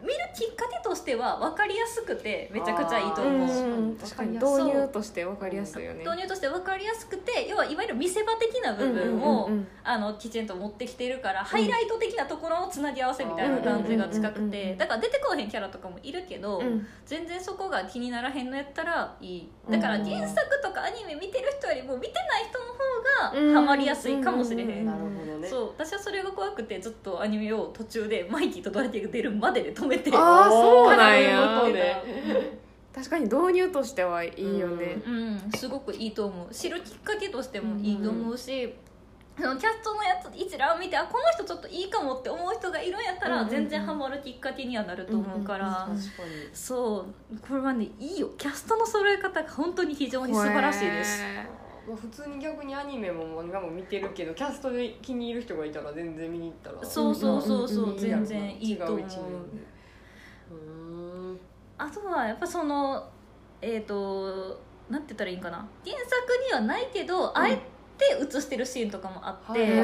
見るきっかけとしては分かりやすくてめちゃくちゃいいと思う、うん。確かに。導入として分かりやすいよね。導入として分かりやすくて要はいわゆる見せ場的な部分を、うんうんうんあのきちんと持ってきてるから、ハイライト的なところをつなぎ合わせみたいな感じが近くうんうんうんうんうん。てだから出てこへんキャラとかもいるけど、うん。全然そこが気にならへんのやったらいい。だから原作とかアニメ見てる人よりも見てない人の方がハマりやすいかもしれへん、なるほどね。そう。私はそれが怖くてずっとアニメを途中でマイキーとドラティが出るまでで止めて。ああそうなんおやーね 確かに導入としてはいいよね。うん。すごくいいと思う。知るきっかけとしてもいいと思うし、そのキャストのやつ一覧を見てあこの人ちょっといいかもって思う人がいるんやったら、うん。うんうん全然ハマるきっかけにはなると思うから、確かに。そう。これはねいいよ。キャストの揃え方が本当に非常に素晴らしいです普通に逆にアニメも漫画も見てるけどキャストで気に入る人がいたら全然見に行ったら。そうそうそうそう、うんうんうん全然いいと思う。違うあとはやっぱそのえっ、となんて言ったらいいんかな。原作にはないけど、あえて映してるシーンとかもあって、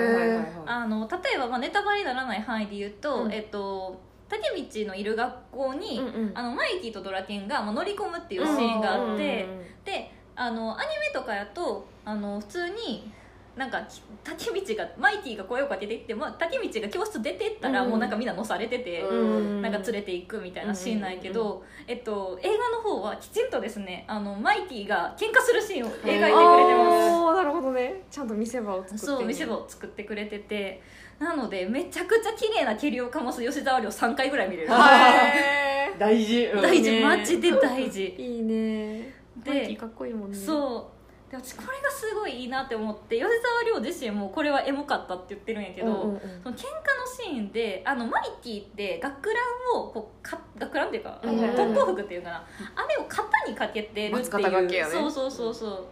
あの例えば、まあ、ネタバレにならない範囲で言うと、うん。えっと竹道のいる学校に、うんうん。あのマイキーとドラケンが、まあ、乗り込むっていうシーンがあって、うん。であのアニメとかやとあの普通になんかき竹道がマイキーが声をかけていって、まあ、竹道が教室出てったら、うん。もうなんかみんな乗されてて。うん。なんか連れていくみたいなシーンなんやけど、えっと、映画の方はきちんとですねあのマイティが喧嘩するシーンを描いてくれてます。ああなるほどね。ちゃんと見せ場を作って。そう見せ場を作ってくれてて。なのでめちゃくちゃ綺麗な蹴りをかます吉沢亮3回ぐらい見れる。大事。うん。大事、ねマジで大事。いいねでマイキーかっこいいもんね。そう。で私これがすごいいいなって思って吉沢亮自身もこれはエモかったって言ってるんやけど、うんうんうん。その喧嘩のシーンであのマイティって学ランをこうか学ランっていうか、うんうんうん。特攻服っていうかな。あれを肩にかけてるって松肩掛けいう、やね。そうそうそうそう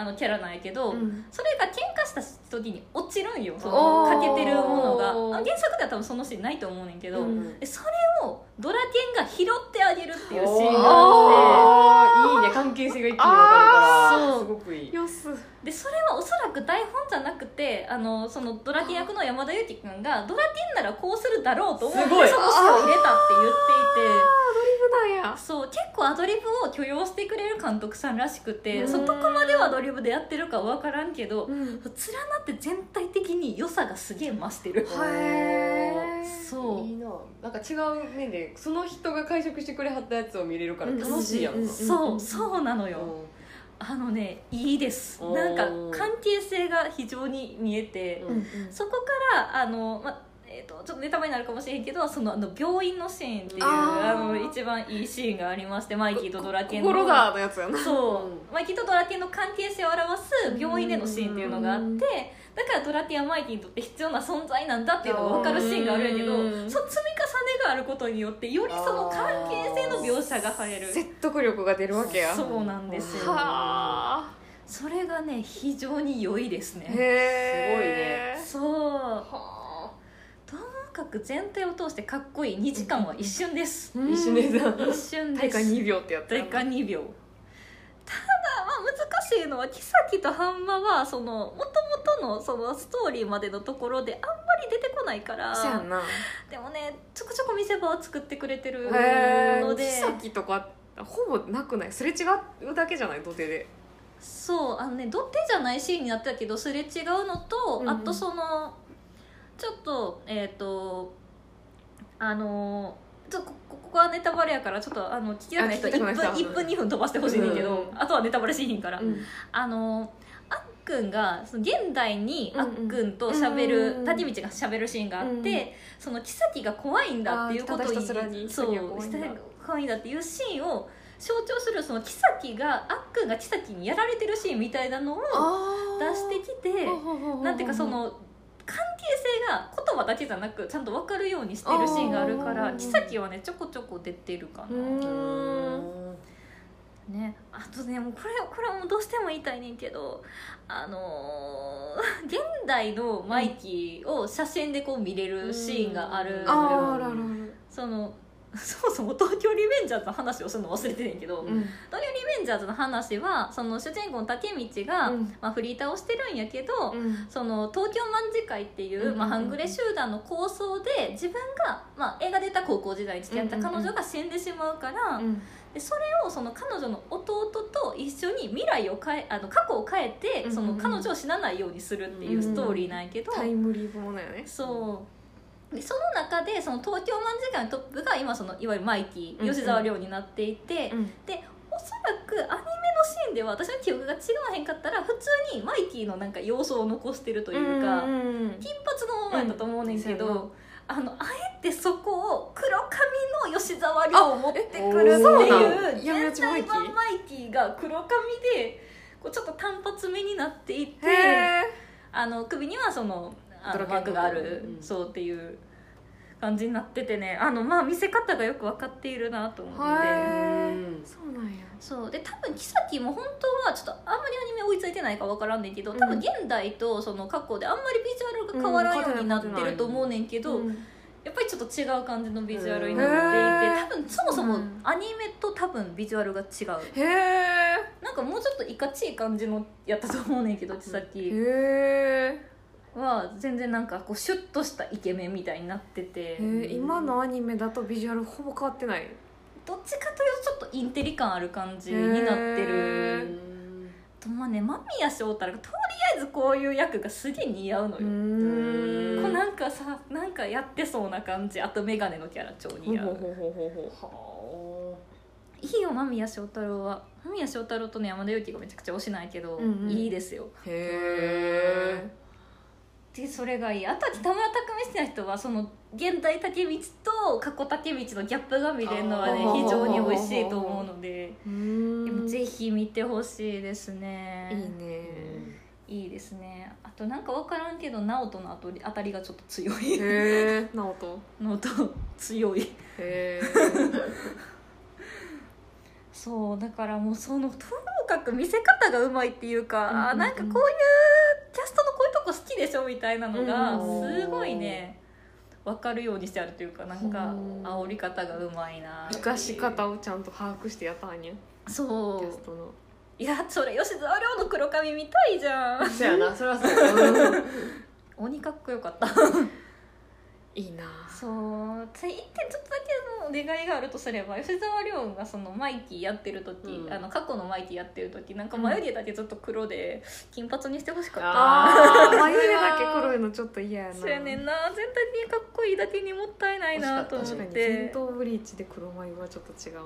あのキャラなんやけど、うん。それが喧嘩した時に落ちるんよ。そのかけてるものが。あ原作では多分そのシーンないと思うねんけど、うん。でそれをドラケンが拾ってあげるっていうシーンがあって。いいね。関係性が一気に分かるからそうすごくいい。よすでそれはおそらく台本じゃなくてあのそのドラケン役の山田裕貴君がドラケンならこうするだろうと思ってその詩を入れたって言っていて。アドリブなんや。そう結構アドリブを許容してくれる監督さんらしくてうん。そどこまではアドリブでやってるか分からんけどうん。連なって全体的に良さがすげえ増してる。へー。そう。いいな。なんか違う面でその人が解釈してくれはったやつを見れるから楽しいやんうんうん。うんそうそうなのよ。うあのねいいです。なんか関係性が非常に見えて、うんそこからあの、まえー、とちょっとネタバレになるかもしれんけどそのあの病院のシーンっていうあの一番いいシーンがありましてマイキーとドラケンの。心だのやつやな。そう、うん。マイキーとドラケンの関係性を表す病院でのシーンっていうのがあってだからドラケンはマイキーにとって必要な存在なんだっていうのが分かるシーンがあるんやけどうん。その積み重ねがあることによってよりその関係性の描写が入る。説得力が出るわけや。そうなんですよ。はあ。それがね非常に良いですね。へえそう。はともかく全体を通してかっこいい。2時間は一瞬です。あ一緒でさ一瞬です。大会2秒ってやった大会2秒ただまあ難しいのはキサキとハンマはそのもともとのそのストーリーまでのところであんまり出てこないからそうやんな。でもねちょこちょこ見せ場を作ってくれてる。ので木崎とかほぼなくない？すれ違うだけじゃない？土手で。そうあのね土手じゃないシーンになってたけどすれ違うのと、うんうん。あとそのちょっとえっ、とあのちょここここはネタバレやからちょっとあの聞きたくない人あ聞きたくない人は1分1分2分飛ばしてほしいねんけど、うんあとはネタバレしひんから、うん。あのあっくんがその現代にあっくんと喋うんるうん谷道が喋るシーンがあって、うんその妃が怖いんだっていうことをそう怖いんだ。っていうシーンを象徴するその妃があっくんが妃にやられてるシーンみたいなのを出してきてなんていうかその関係性が言葉だけじゃなくちゃんと分かるようにしてるシーンがあるからあー。妃はねちょこちょこ出てるかうな。ん。ね、あとねもうこれこれはもうどうしても言いたいねんけどあのー 現代のマイキーを写真でこう見れるシーンがある。その そもそも東京リベンジャーズの話をするの忘れてねんけど、うん。東京リベンジャーズの話はその主人公の竹道が、うん。まあ、フリーターをしてるんやけど、うん。その東京卍会っていう、まあ、半グレ集団の構想で自分が、まあ、映画で言ったら高校時代に付き合った彼女が死んでしまうから、うん。でそれをその彼女の弟と一緒に未来を変えあの過去を変えて、その彼女を死なないようにするっていうストーリーなんやけど、タイムリーものよね。そうでその中でその東京卍会のトップが今そのいわゆるマイキーうんうん。吉沢亮になっていて、うん。でおそらくアニメのシーンでは私の記憶が違わへんかったら普通にマイキーのなんか様子を残してるというか、んん金髪のままやったと思うねんけど、うんあのあえてそこを黒髪の吉沢亮を持ってくるっていう現代版マイキーが黒髪でこうちょっと単発目になっていてへあの首にはそのあのドラケンマークがある、うん。そうっていう感じになっててね。あのまあ見せ方がよく分かっているなと思って。えうんそうなんや。そう。で多分妃も本当はちょっとあんまりアニメ追いついてないか分からんねんけど多分現代とその過去であんまりビジュアルが変わらんようになってると思うねんけど、うんやっぱりちょっと違う感じのビジュアルになっていて多分そもそもうんアニメと多分ビジュアルが違うへえなんかもうちょっといかちい感じのやったと思うねんけどさっきへえは全然なんかこうシュッとしたイケメンみたいになってて。今のアニメだとビジュアルほぼ変わってない？どっちかというとちょっとインテリ感ある感じになってへる。うんとまあね間宮祥太朗がとりあえずこういう役がすげえ似合うのよ、ん。こうなんかさなんかやってそうな感じあと眼鏡のキャラ超似合う。いいよ間宮祥太朗は。間宮祥太朗とね山田裕貴がめちゃくちゃ推しないけど、うんうん。いいですよ。うへでそれがいい。あとは北村匠海好きな人はその現代武道と過去武道のギャップが見れるのはね非常に美味しいと思うのでぜひ見てほしいですね。いいね。いいですね。あとなんか分からんけど直人の当たたりがちょっと強い。へえ 直人。のと強い。へえそうだからもうそのとにかく見せ方がうまいっていうか、うんうんなんかこういうキャストのこういうとこ好きでしょみたいなのがうん。すごいね分かるようにしてあるというかなんかうん。煽り方がうまいな生かし方をちゃんと把握してやったんや。そキャストの。ういやそれ吉沢亮の黒髪見たいじゃん。そうやなそれはそう 鬼かっこよかったいいな。そうで一点ちょっとだけのお願いがあるとすれば吉沢亮がそのマイキーやってる時、うん。あの過去のマイキーやってる時なんか眉毛だけちょっと黒で金髪にしてほしかった。なあー 眉毛だけ黒いのちょっと嫌やな。そうやねんな。全体にかっこいいだけにもったいないなと思っ確かにて戦闘ブリーチで黒眉はちょっと違うな。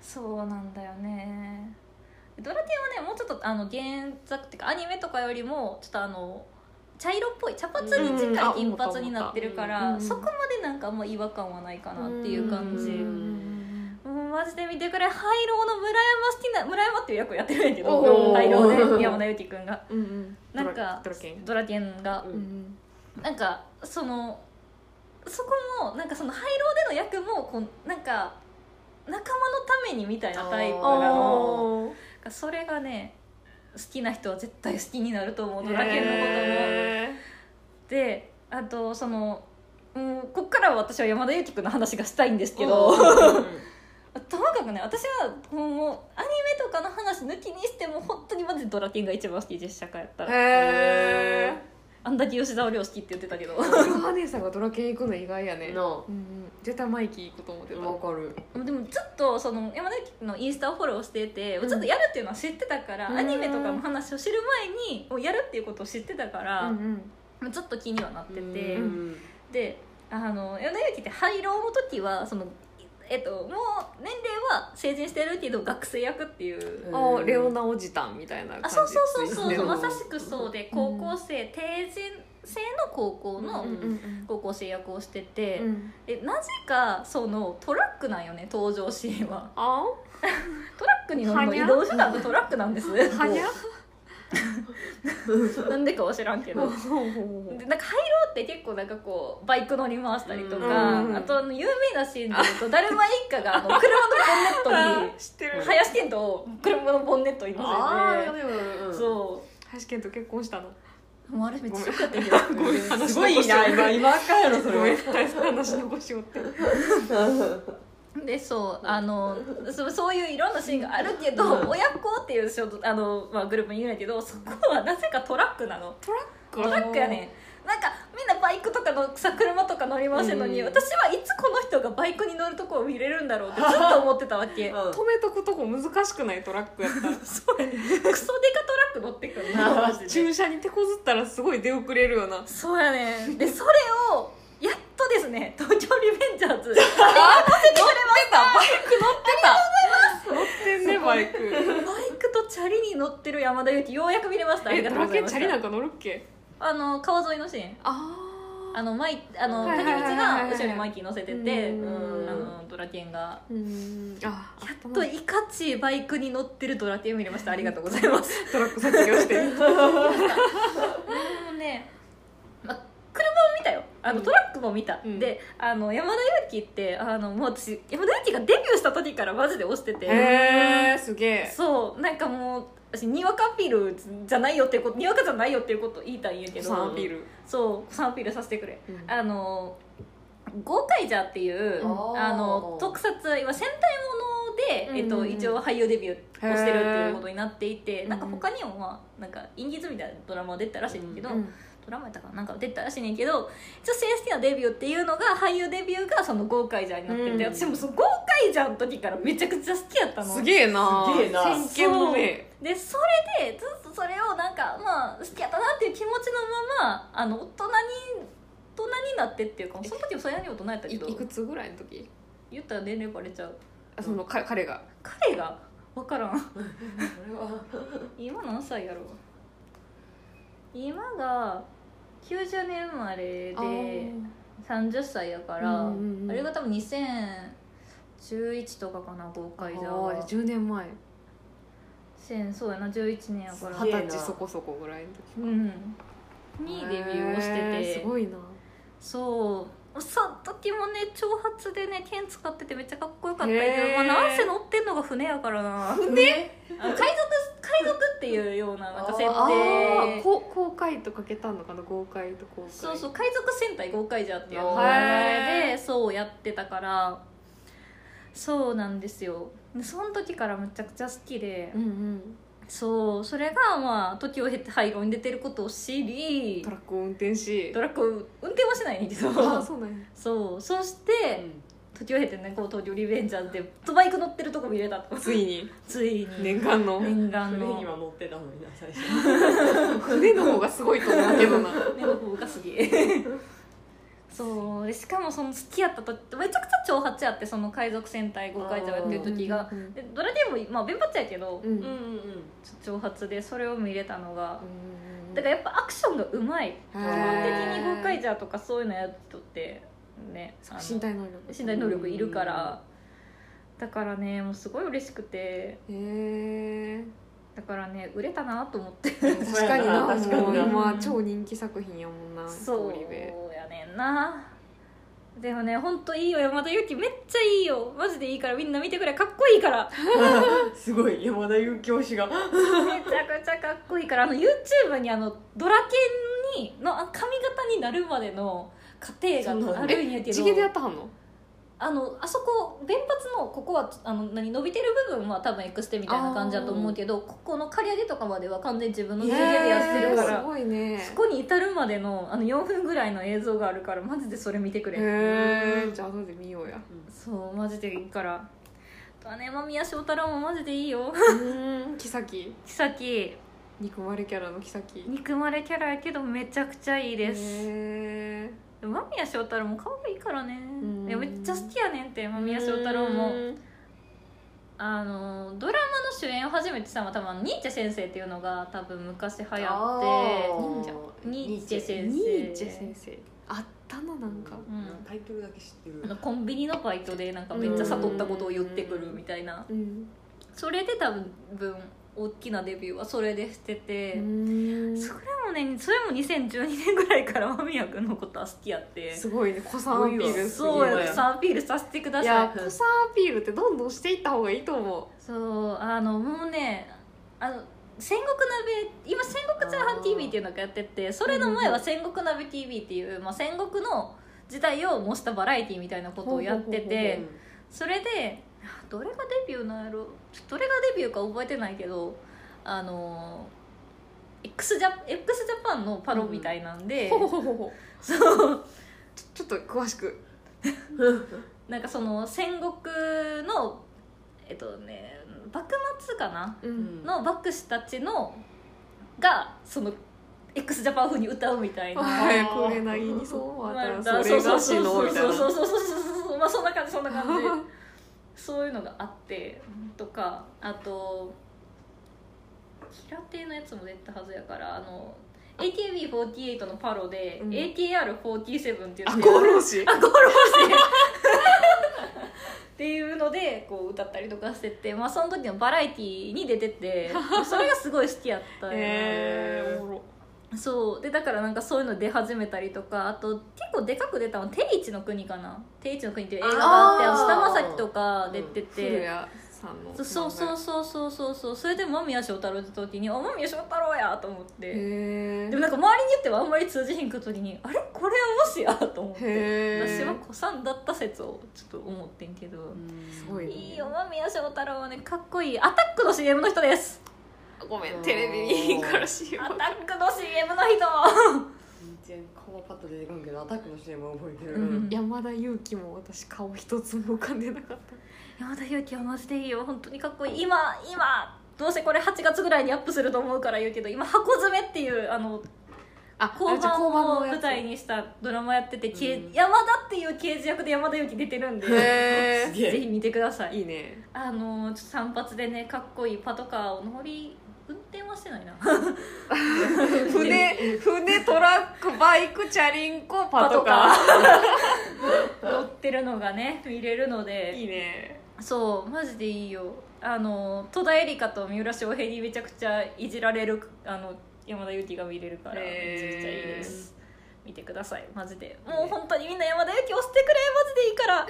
そうなんだよね。ドラティはねもうちょっとあの原作っていうかアニメとかよりもちょっとあの茶色っぽい茶髪に近い金髪になってるから、うんそこまでなんかあんま違和感はないかなっていう感じ、マジで見てくれ廃炉の村山好きな村山っていう役をやってるんやけどおー。廃炉で山田裕貴君が。うんうん。なんかドラケン。ドラケンが。ううん。んなんかそのそこもなんかその廃炉での役もこうなんか仲間のためにみたいなタイプなの。あそれがね好きな人は絶対好きになると思うードラケンのことも。へであとそのうんこっからは私は山田裕貴君の話がしたいんですけおどーともかくね私はもうアニメとかの話抜きにしても本当にマジでドラケンが一番好き実写化やったーら。へあんだけ吉沢亮好きって言ってたけど。えハネさんがドラケン行くの意外やね。なうんうん。絶対マイキー行くと思ってた。わかる。でもずっとその山田裕貴のインスタをフォローしてて、うん。ずっとやるっていうのは知ってたから、うん。アニメとかの話を知る前にもうやるっていうことを知ってたから、うんうん。ずっと気にはなってて、うんであの山田裕貴って廃炉の時はそのえっと、もう年齢は成人してるけど学生役っていう、うんあレオナおじたんみたいな感じあそうそうそうそう。まさしくそうで高校生、定人制の高校のうんうん高校生役をしてて、うん。でなぜかそのトラックなんよね登場シーンは。あ トラックに乗るの移動手段がトラックなんです。はにゃ？なんでかは知らんけど。でなんか入ろうって結構なんかこうバイク乗り回したりとか、うん。あとあの有名なシーンで言うとだるま一家があの 車のボンネットに知ってる。林健人を車のボンネットに乗あせて。あうんうん。そ林健と結婚したの？うもうあれめっちゃショックやったけど すごいな今。今あかんやろそれ話残しよってでそうあのそそういういろんなシーンがあるけど、うん。親子っていうショートあの、まあ、グループにいるんやけどそこはなぜかトラックなの。トラック？トラックやねん。なんかみんなバイクとかのさ車とか乗り回してるのに、うん。私はいつこの人がバイクに乗るとこを見れるんだろうってずっと 思ってたわけ。うん。止めとくとこ難しくないトラックやったら。そうやね。クソデカトラック乗ってくるな マジで。駐車に手こずったらすごい出遅れるよな。そうやねん。でそれをやっとですね東京リベンジャーズ。乗ってんねバイク。バイクとチャリに乗ってる山田裕貴ようやく見れました。ありがとうございましチャリなんか乗るっけ？あの川沿いのシーン。ああのマイあのはい竹内はいはい。はいが後ろにマイキー乗せててうん。あのドラケンが。うん。あやっといかちバイクに乗ってるドラケンを見れました。ありがとうございます。トラック卒業して もうね、まあ、車も見たよあのうん。トラックも見た、うん。であの山田裕貴ってあのもう私山田裕貴がデビューした時からマジで推してて。へえすげえ。そう。なんかもう私にわかアピールじゃないよっていうことにわかじゃないよっていうことを言いたいんやけど。サンアピール。そう。サンアピールさせてくれ、うん。あのゴーカイジャーっていううんあの特撮今戦隊もので、えっと、うんうん。うん一応俳優デビューをしてるっていうことになっていて。なんか他にもまあなんかインディーズみたいなドラマ出てたらしいんだけど、ドラマやったかななんか出てたらしいねんけど一応正式なデビューっていうのが俳優デビューがそのゴーカイジャーになってて、うん。私もそのゴーカイジャーの時からめちゃくちゃ好きやったの。すげえな。すげえな。先見の明でそれでずっとそれをなんかまあ好きやったなっていう気持ちのままあの大人に大人になってっていうかその時もそれなりに大人やったいけどいくつぐらいの時？言ったら年齢バレちゃう。あそのか彼が？彼が？分からん。これは。今何歳やろ今が90年生まれで30歳やからあ,、うんうんうん。れが多分2011とかかな豪快じゃ。あはあ10年前。1000そうやな11年やから。二十歳そこそこぐらいの時うん。にデビューをしてて。すごいな。そうその時もね長髪でね剣使っててめっちゃかっこよかったけど、まあ、なんせ乗ってんのが船やからな。船？海賊海賊っていうようななんか設あ定。あこ公開とかけたのかな？豪快と公開。そうそう海賊戦隊豪快じゃっていう名へ前でー。そうやってたから。そうなんですよ。でその時からむちゃくちゃ好きで、うんうんそうそれがまあ時を経て廃炉に出てることを知りトラックを運転し。トラックを運転はしないねんけどああそうなんや。そう。そして、時を経てねこう東京リベンジャーズでバイク乗ってるとこ見れたと。ついに。ついに。念願の。念願の。船には乗ってたのにな最初。船の方がすごいと思うけどな。目の方がすげえそう。でしかもその好きやったとめちゃくちゃ長髪やってその海賊戦隊豪快者をやってる時が。うんうんうんでドラゲームまあ弁髪やけど、うん。うんうんうん。長髪でそれを見れたのが。うんだからやっぱアクションがうまい。基へ本ー的に豪快者とかそういうのやる人ってね身体能力。身体能力いるから。だからねもうすごい嬉しくて。へえ。だからね売れたなと思って。確かにな。確かにな。もう今超人気作品やもんなそう。通り部。やねんな。でもね本当いいよ山田裕貴めっちゃいいよ。マジでいいからみんな見てくれ。かっこいいから。すごい。山田裕貴推しが。めちゃくちゃかっこいいから。あの YouTube にあのドラケンにのあ髪型になるまでの過程があるんやけど。地毛でやったはんの？あのあそこ弁髪のここはあの何伸びてる部分は多分エクステみたいな感じだと思うけどここの刈り上げとかまでは完全に自分の地毛でやってるからすごいね。そこに至るまでのあの4分ぐらいの映像があるからマジでそれ見てくれ。へえじゃあ後で見ようや。そうマジでいいから。あとはね間宮祥太朗もマジでいいよ。うん。木崎。妃憎まれキャラの木崎。憎まれキャラやけどめちゃくちゃいいです。へでも間宮祥太朗も可愛いからね。ん。いやめっちゃ好きやねんって間宮祥太朗も。あのドラマの主演を初めてしたのは多分ニーチェ先生っていうのが多分昔流行ってニーチェ。先生。ニーチェ先生。あったのなんか。うん。タイトルだけ知ってる。あのコンビニのバイトでなんかめっちゃ悟ったことを言ってくるみたいな。うん。それで多分大きなデビューはそれでしてて、それもねそれも2012年ぐらいから間宮君のことは好きやって。すごいね。子さんアピールすそうやすごいわさアピールさせてくだいさい。や子さんアピールってどんどんしていった方がいいと思そうあのもうねあの戦国鍋今戦国チャーハン TV っていうのがやっててそれの前は戦国鍋 TV っていう、まあ、戦国の時代を模したバラエティみたいなことをやっててそれであどれがデビューなんやろ？ちょどれがデビューか覚えてないけどあの x ジャ x ジャパンのパロみたいなんで、うほうほうほうほう。そう。ちょっと詳しく。なんかその戦国のえっとね幕末かな？ううん。んの幕士たちのがその x ジャパン風に歌うみたいな。早く売れないにそう。まあたらそれがしのみたいなそうそう。そうそうそうそうそう。まあそんな感じそんな感じ そういうのがあってとかあと平手のやつも出たはずやからあの AKB48 のパロで、うん。ATR47 っていうあのゴロシ。あゴロシ。っていうのでこう歌ったりとかしてて、まあ、その時のバラエティーに出てて それがすごい好きやったよねへえおもろそう。でだからなんかそういうの出始めたりとかあと結構でかく出たの「定一の国」かな「定一の国」っていう映画があってあー。菅田将暉とか出て古て、谷さんのそうそうそうそうそうそうそれで間宮祥太朗出た時に「あ間宮祥太朗や!」と思って、へでもなんか周りに言ってはあんまり通じひんく時に「あれ？これはもしや!」と思って。え私は子さんだった説をちょっと思ってんけど、すごいね。いいよ間宮祥太朗はねかっこいい。アタックの CM の人ですごめんテレビ見いいから CM アタックの CM の人。全然顔はパッと出てこんけどアタックの CM は覚えてる、うん。山田裕貴も私顔一つも浮かんでなかっ山田裕貴はマジでいいよ。本当にかっこいい。今今どうせこれ8月ぐらいにアップすると思うから言うけど今「箱詰め」っていうあのたあ後あじゃあ半を舞台にしたドラマやってて、けうん。山田っていう刑事役で山田裕貴出てるんでえ。ぜひ見てください。えいいね。あのちょっと散髪でねかっこいいパトカーを乗り運転はしてないな。船船トラックバイクチャリンコパトカー。乗ってるのがね見れるのーで。いいね。そうマジでいいよ。あの戸田恵梨香と三浦翔平にめちゃくちゃいじられるあの山田裕貴が見れるからめちゃくちゃいいです。見てくださいマジで。もう本当にみんな山田裕貴押してくれマジでいいから。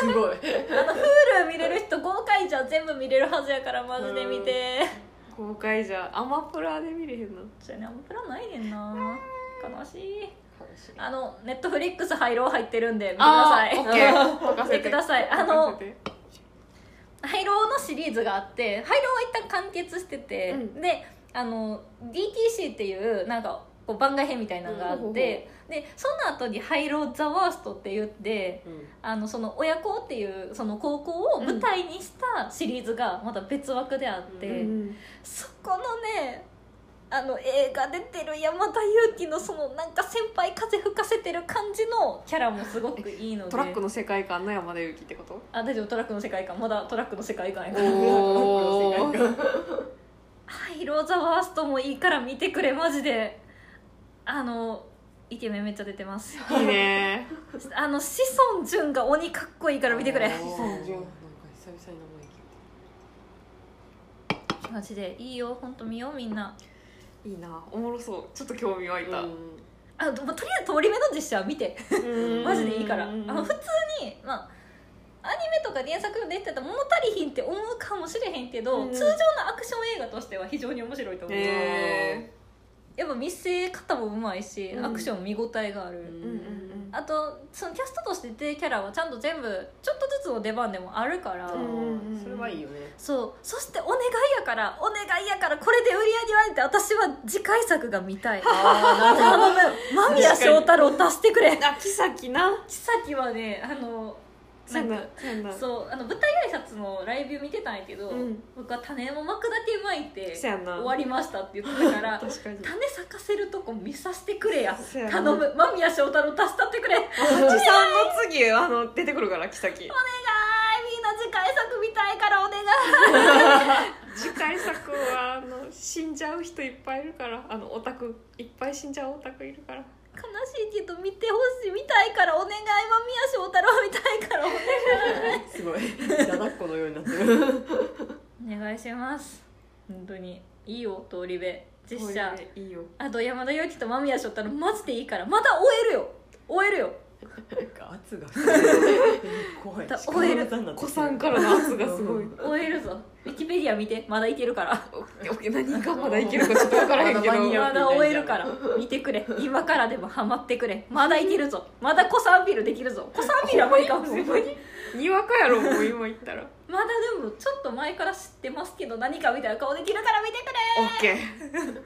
すごい。あの Hulu 見れる人豪快じゃ全部見れるはずやからマジで見て公開じゃアマプラで見れへんの？それね。アマプラないねんな。悲しい。あのネットフリックス入ろう入ってるんで見てください。任せ見てください。あのハイローのシリーズがあってハイローは一旦完結してて、うん。であの DTC っていうなんかこう番外編みたいなのがあって、うんでその後に「ハイロー・ザ・ワースト」って言ってうん。あのその鬼邪高っていうその高校を舞台にしたシリーズがまた別枠であって、うんそこのねあの映画出てる山田裕貴のそのなんか先輩風吹かせてる感じのキャラもすごくいいのでトラックの世界観の山田裕貴ってこと？あ大丈夫トラックの世界観。まだトラックの世界観やから。ハイロー・ザ・ワーストもいいから見てくれマジで。あのイケメンめっちゃ出てます。いいね。あの志尊淳が鬼かっこいいから見てくれ。あー。なんか久々に名前聞いマジでいいよ本当見ようみんな。いいな。おもろそう。ちょっと興味湧いた。たうん。あとりあえず通り目の実写は見て。マジでいいから。あうん。の普通にまあアニメとか原作で出てた物足りひんって思うかもしれへんけど、うん。通常のアクション映画としては非常に面白いと思う、へやっぱ見せ方もうまいし、うん。アクションも見応えがある、うん。うんうんあとそのキャストとして出てるキャラはちゃんと全部ちょっとずつの出番でもあるから、うんうんうんそれはいいよね。そう。そしてお願いやからお願いやからこれで売り上げはって私は次回作が見たい。あ頼む。間宮祥太朗出してくれ。あ木崎な。さっきはねあのなそうやなそうあの舞台挨拶のライブ見てたんやけど、うん。僕は種も巻くだけ巻いて終わりましたって言ってたから 種咲かせるとこ見させてくれや。頼む。間宮祥太郎助かってくれ。お願いおじさんの次あの出てくるからキサキみんな次回作見たいからお願い。次回作はあの死んじゃう人いっぱいいるからあのオタクいっぱい死んじゃうオタクいるから悲しいけど見てほしい見たいからお願い間宮祥太郎見たいからお願い。すごい。だだっこのようになってる。お願いします本当にいいよ通り部。実写。いいよ。あと山田裕貴と間宮祥太郎マジでいいから。まだ終えるよ。終えるよ圧が 怖い。だ終える子さんからの圧がすごい。終えるぞ。ウィキペディア見て。まだいけるから。何がまだいけるかちょっと分からへんけど。まだ間に合うまだ終えるから。見てくれ。今からでもハマってくれ。まだいけるぞ。まだ子さんビルできるぞ。子さんビルは無理かも。しれないにわかやろもう今言ったら。まだでもちょっと前から知ってますけど何かみたいな顔できるから見てくれオッケー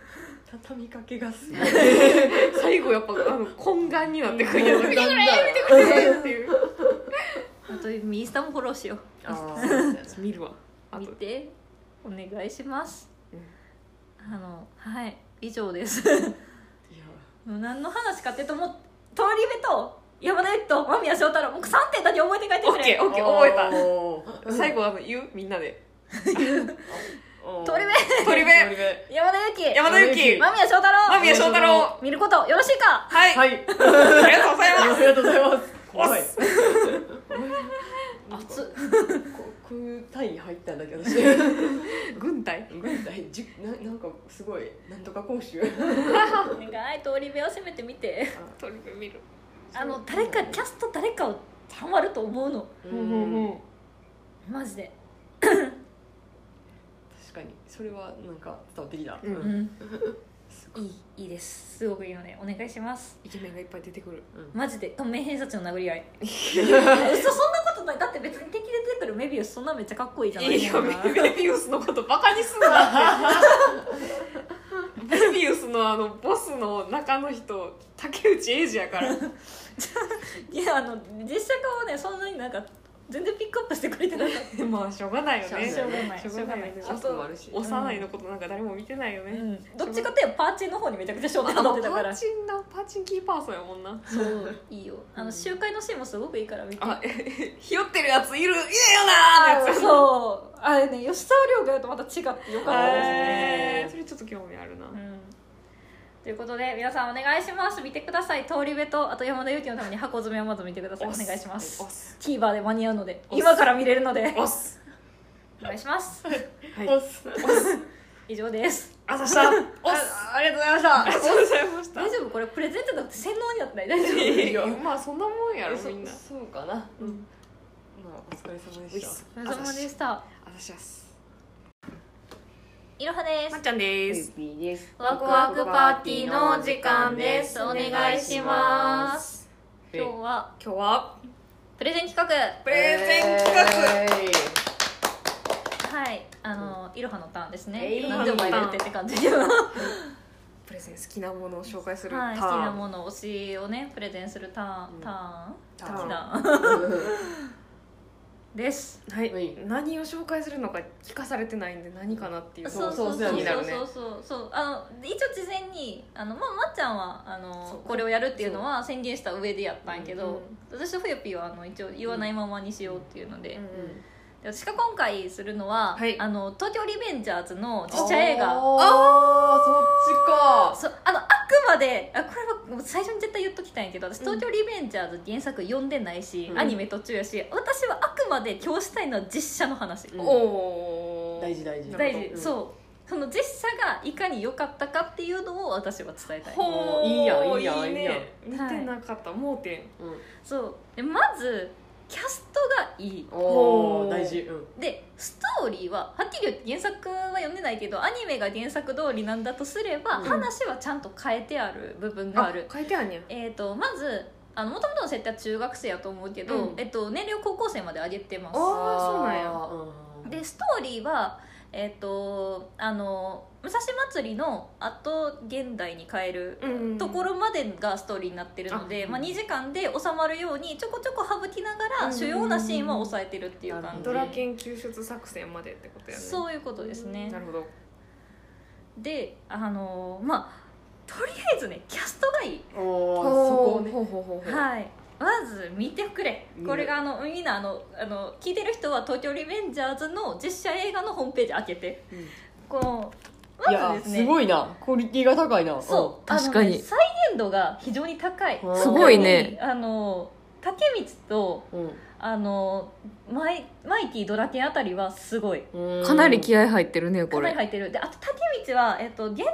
畳みかけがすごい。最後やっぱあの懇願になってくるやつ見てくれ見てくれっていう。あとインスタもフォローしよあー見るわ。見てお願いします、うん。あのはい以上です。いや。もう何の話かってともう通り部と山田由紀と間宮祥太郎もう3点だけ覚えて帰ってくれ。オッケーオッケー覚えた。最後あの言う？みんなで 鳥部。鳥部。山田由紀山田裕貴。間宮祥太郎間宮祥太郎見ることよろしいか？はい、はい。ありがとうございます。ありがとうございます。怖い。熱国隊入ったんだけど。私軍隊？軍隊。じゅななんかすごいなんとか講習。お願い通り部を攻めてみて。鳥部見る。あの誰かキャスト誰かをハマると思うの。うん。うんマジで確かに。それはなんか伝わってきた、うん。うん。いいいいです。すごくいいのでお願いします。イケメンがいっぱい出てくる。マジで透明偏差値の殴り合い。嘘そんなことない。だって別に敵で出てくる。メビウスそんなめっちゃかっこいいじゃない。いいよ。メメビウスのことバカにすなって。メビウスのあのボスの中の人竹内英二やから。いやあの実写化はねそんなになんか全然ピックアップしてくれてなかっ まあしょうがないよね。しょうがない。しょうがない。よねしょうがない。シャツもあるし幼いのことなんか誰も見てないよた、ね、うん、どっちかっていうとパーチンの方にめちゃくちゃ焦点当てたから。パーチンなパーチンキーパーソンやもんな。そういいよ。あの集会のシーンもすごくいいから見て。あひよってるやついるいるよなーのやつ。そう。あれね吉沢亮がやるとまた違ってよかったですへねーそれちょっと興味あるな、うんということで皆さんお願いします。見てください。通り部とあと山田裕貴のために箱詰めをまず見てください。お願いします。TVer で間に合うので今から見れるので。おっす。お願いします。はい。おっす。以上です。あざした。おっすあありがとうございました。ありがとうございました。大丈夫？これプレゼントじゃなくて洗脳になってない。大丈夫？まあそんなもんやろそみんな。そうかな。うん。まあお疲れ様でした。お疲れ様でした。あざしますいろはでますっちゃんです。です。ワクワクパーティーの時間です。お願いします。今日は？今日は？プレゼン企画。プレゼン企画。えはい。あのいろはのターンですね。えいなんでお前が言ってって感じ。ではプレゼン好きなものを紹介するはい、ターン。好きなもの推しをねプレゼンするターン、うん。ターン？ターン です。はい、はい。何を紹介するのか聞かされてないんで何かなっていうそうそうそう。そう気になるねそうそうそう。あの一応事前にあのまあまっちゃんはあそうのこれをやるっていうのは宣言した上でやったんやけど、うん私とふよぴーはあの一応言わないままにしようっていうので,、うんで私が今回するのは、はい。あの東京リベンジャーズの実写映画。あーそっちか。そうあのあくまであこれは最初に絶対言っときたいんやけど私東京リベンジャーズ原作読んでないし、うん。アニメ途中やし私はあくまで今日したいのは実写の話、うん。おー。大事大事。大事、うん。そう。その実写がいかに良かったかっていうのを私は伝えたい。ほーいいやんいいやいいやん。見てなかった、盲点。うん。そう。でまずキャストがいいおお大事。うん。でストーリーははっきり言って原作は読んでないけどアニメが原作通りなんだとすれば、うん。話はちゃんと変えてある部分がある。書いてあんねんえー、とまずあの元々の設定は中学生やと思うけど、うん。えっと、年齢を高校生まで上げてます。あーそうなんや。うんでストーリーはえっ、とあの武蔵祭りのあと現代に変えるうんところまでがストーリーになってるので、あまあ、2時間で収まるようにちょこちょこ省きながうんら主要なシーンは抑えてるっていう感じ。ドラケン救出作戦までってことやね。そういうことですね。なるほど。であのまあとりあえずねキャストがいい。おーそこをね。ほうほうほうほうはいまず見てくれ。これがあのみんなあのあの聞いてる人は「東京リベンジャーズ」の実写映画のホームページ開けて。うん。このいやまずですね。すごいな。クオリティが高いな。そう。確かにあのね再現度が非常に高い。うん。すごいね。あの竹光とうん。あのマイマイティドラケンあたりはすごい。うん。かなり気合入ってるねこれ。かなり入ってる。であと竹光は、えっと、現代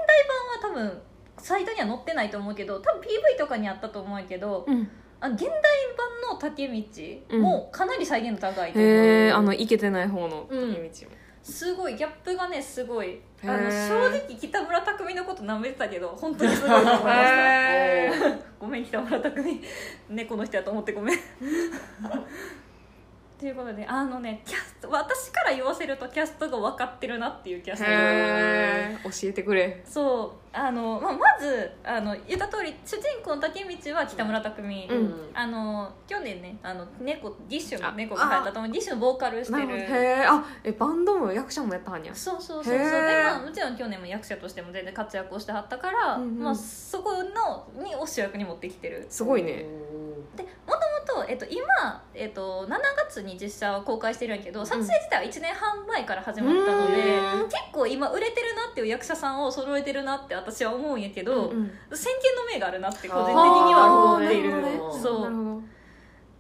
版は多分サイトには載ってないと思うけど多分 PV とかにあったと思うけどうんあ現代版の竹道もかなり再現度高いと思う、へえあのいけてない方のうん。竹道も。すごいギャップがねすごい。あの正直北村匠海のこと舐めてたけど本当にすごいと思いました。へ ごめん北村匠海。猫の人やと思ってごめんということであのねキャスト私から言わせるとキャストが分かってるなっていうキャスト。え教えてくれ。そうあの、まあ、まずあの言った通り主人公の竹道は北村匠海、うん。あの去年ねあの猫ディッシュあの猫が入ったと思うディッシュのボーカルしてなるへえあえバンドも役者もやったはんや。そうそうそうそう。へでーまあもちろん去年も役者としても全然活躍をしてはったから、うんうんまあ、そこのにを主役に持ってきてる。すごいね。でもともと、えっと、今、えっと、7月に実写を公開してるんやけど撮影自体は1年半前から始まったので、うん結構今売れてるなっていう役者さんを揃えてるなって私は思うんやけど、うん先見の明があるなって個人的には思っている。そう。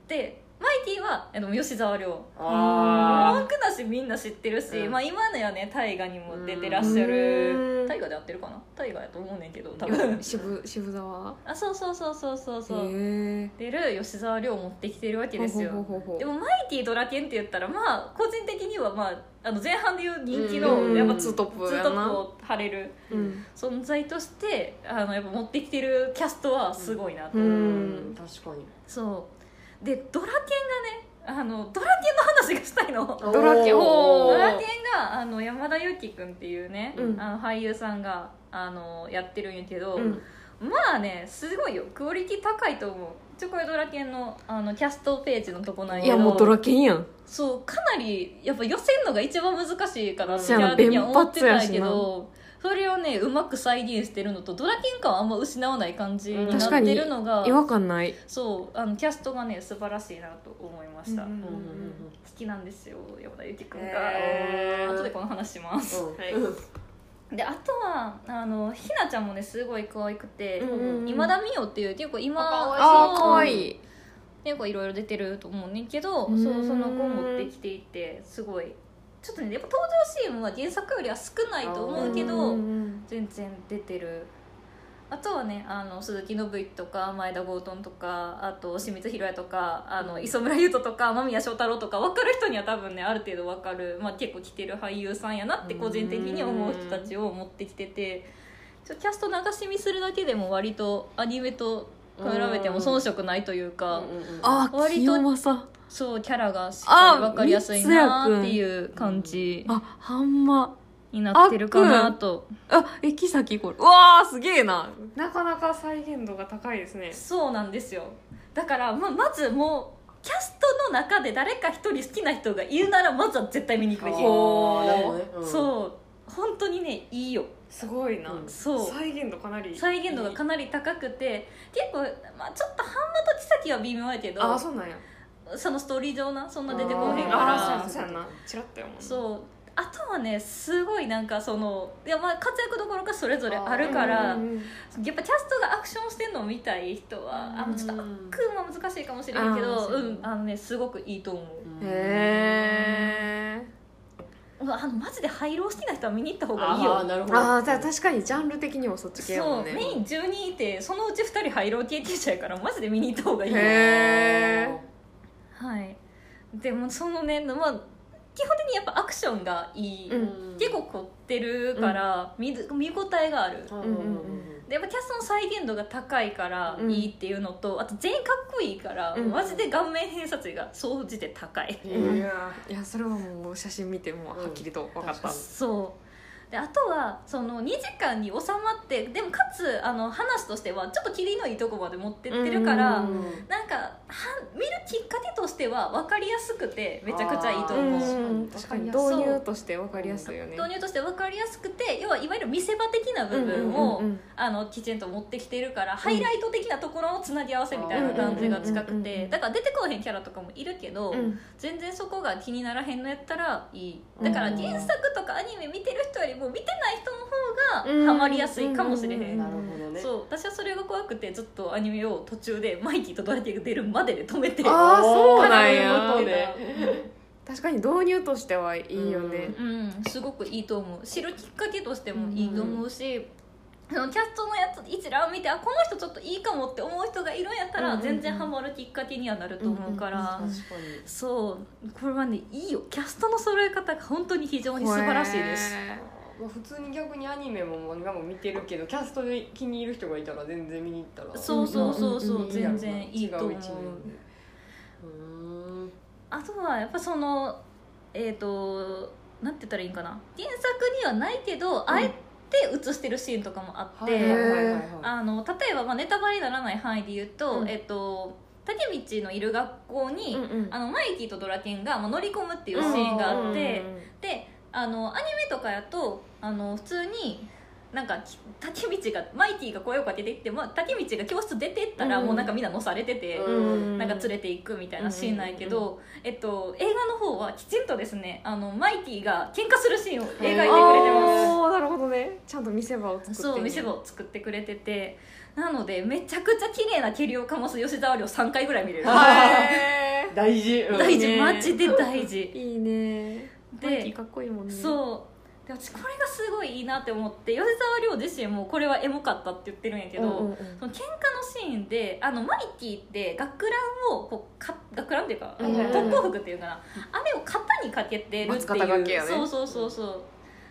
でマイティはえっと吉沢亮。あ文句なしみんな知ってるし、うん。まあ、今のやね大河にも出てらっしゃうるん。大河で合ってるかな？大河やと思うねんけど多分。渋渋沢？あそうそうそうそうそうそう。出る吉沢亮を持ってきてるわけですよ。でもマイティドラケンって言ったらまあ個人的にはまああの前半でいう人気うん。のやっぱツートップツやな。ートップを張れるうん。存在としてあのやっぱ持ってきてるキャストはすごいなと、ううんん。確かに。そうでドラケンがねあのドラケンの話がしたいの。ドラケン。ドラケンがあの山田裕貴君っていうね、うん。あの俳優さんがあのやってるんやけど、うん。まあねすごいよ。クオリティ高いと思う。ちょこれドラケンのあのキャストページのとこなんやけど。いやもうドラケンやん。そうかなりやっぱ寄せるのが一番難しいかなってそうやなキャラ的には思ってたんやけ弁どそれをねうまく再現してるのとドラケン感はあんま失わない感じになってるのが違和感ない。そうあのキャストがね素晴らしいなと思いました、うんうん好うんうん。きなんですよ山田裕貴君が、へー。後でこの話します、うん。はい。であとはあのひなちゃんもねすごい可愛くて、うんうん今田美桜っていう結構今あ可愛い。結構いろいろ出てると思うねんけどうん。そうその子を持ってきていてすごいちょっとねやっぱ登場シーンは原作よりは少ないと思うけどうん全然出てる。あとはねあの鈴木伸之とか前田郷敦とかあと清水宏也とかあの磯村優斗とか間宮祥太朗とか分かる人には多分ねある程度分かる、まあ、結構来てる俳優さんやなって個人的に思う人たちを持ってきてて。ちょキャスト流し見するだけでも割とアニメと比べても遜色ないというか。うん。うん。うん。あ割と清正。そうキャラがしっかり分かりやすいなあっていう感じあはん。まになってるかなと。あえ木崎これうわーすげえな。なかなか再現度が高いですね。そうなんですよ。だからままずもうキャストの中で誰か一人好きな人がいるならまずは絶対見に行くべき。そう。本当にねいいよすごいな、うん。そう。再現度かなり。再現度がかなり高くて結構、まあ、ちょっと半間と千崎は微妙やけどあそうなんや。そのストーリー上なそんな出てこへんあーから。あーそうやそうやな。チラッとやもんなそう。あとはねすごいなんかそのいやまあ活躍どころかそれぞれあるからうんうんうん。やっぱキャストがアクションしてるのを見たい人はあのちょっとアうんクは難しいかもしれんけあーどそううんあのねすごくいいと思う。へえあのマジで廃炉好きな人は見に行った方がいいよ。あーなるほど。ああ確かにジャンル的にもそっち系やもね。そうんメイン10人いてそのうち2人廃炉経験者やからマジで見に行った方がいいよ。へえはい。でもそのね、まあ、基本的にやっぱアクションがいい、うん結構凝ってるから見ず見応えがある。うんうんうんうん。でやっぱキャストの再現度が高いからいいっていうのと、あと全員かっこいいから、うん。マジで顔面偏差値が総じて高い、いやいやそれはもう写真見てもはっきりと分かった、そうであとはその2時間に収まってでもかつあの話としてはちょっと切りのいいとこまで持ってってるから、うん。なんかは見るきっかけとしては分かりやすくてめちゃくちゃいいと思う。うん。確かに。導入として分かりやすいよね。導入として分かりやすくて要はいわゆる見せ場的な部分を、うんうんうんあのきちんと持ってきてるから、ハイライト的なところのつなぎ合わせみたいな感じが近くてだから出てこうへんキャラとかもいるけど、うん。全然そこが気にならへんのやったらいい。だから原作とかアニメ見てる人よりも見てない人の方がハマりやすいかもしれへん、うんなるほどねそう。私はそれが怖くてずっとアニメを途中でマイキーとドラティが出るまでで止めて。あーそうなんや。確かに導入としてはいいよね。うん、すごくいいと思う。知るきっかけとしてもいいと思うし、そのキャストのやつ一覧を見てあこの人ちょっといいかもって思う人がいるんやったら、うんうんうん。全然ハマるきっかけにはなると思うから、確かに。そう。これはねいいよ。キャストの揃え方が本当に非常に素晴らしいです。へまあ、普通に逆にアニメも漫画も見てるけどキャストで気に入る人がいたら全然見に行ったらそうそうそうそう、いいやろな全然いいと思う。違うんあとはやっぱそのえっ、となんて言ったらいいんかな。原作にはないけど、あえて映してるシーンとかもあって、あの例えば、まあ、ネタバレにならない範囲で言うと、うん。えっと竹道のいる学校に、うんうん。あのマイキーとドラケンが、まあ、乗り込むっていうシーンがあって、うん。であのアニメとかやとあの普通になんかき竹道がマイキーが声をかけていって、まあ、竹道が教室出てったら、うん。もうなんかみんな乗されてて。うん。なんか連れていくみたいなシーンなんやけど、えっと、映画の方はきちんとですねあのマイティが喧嘩するシーンを描いてくれてます。あーなるほどね。ちゃんと見せ場を作って。そう見せ場を作ってくれてて。なのでめちゃくちゃ綺麗な蹴りをかます吉沢亮3回ぐらい見れる、へ大事、うん。大事、ねマジで大事。ーいいねでマイキーかっこいいもんね。そう。で私これがすごいいいなって思って吉沢亮自身もこれはエモかったって言ってるんやけど、うんうんうん。その喧嘩のシーンであのマイティって学ランをこうか学ランっていうか、うんうんうん。特攻服っていうかな。あれを肩にかけてるって松方掛けやね。いうそうそうそうそう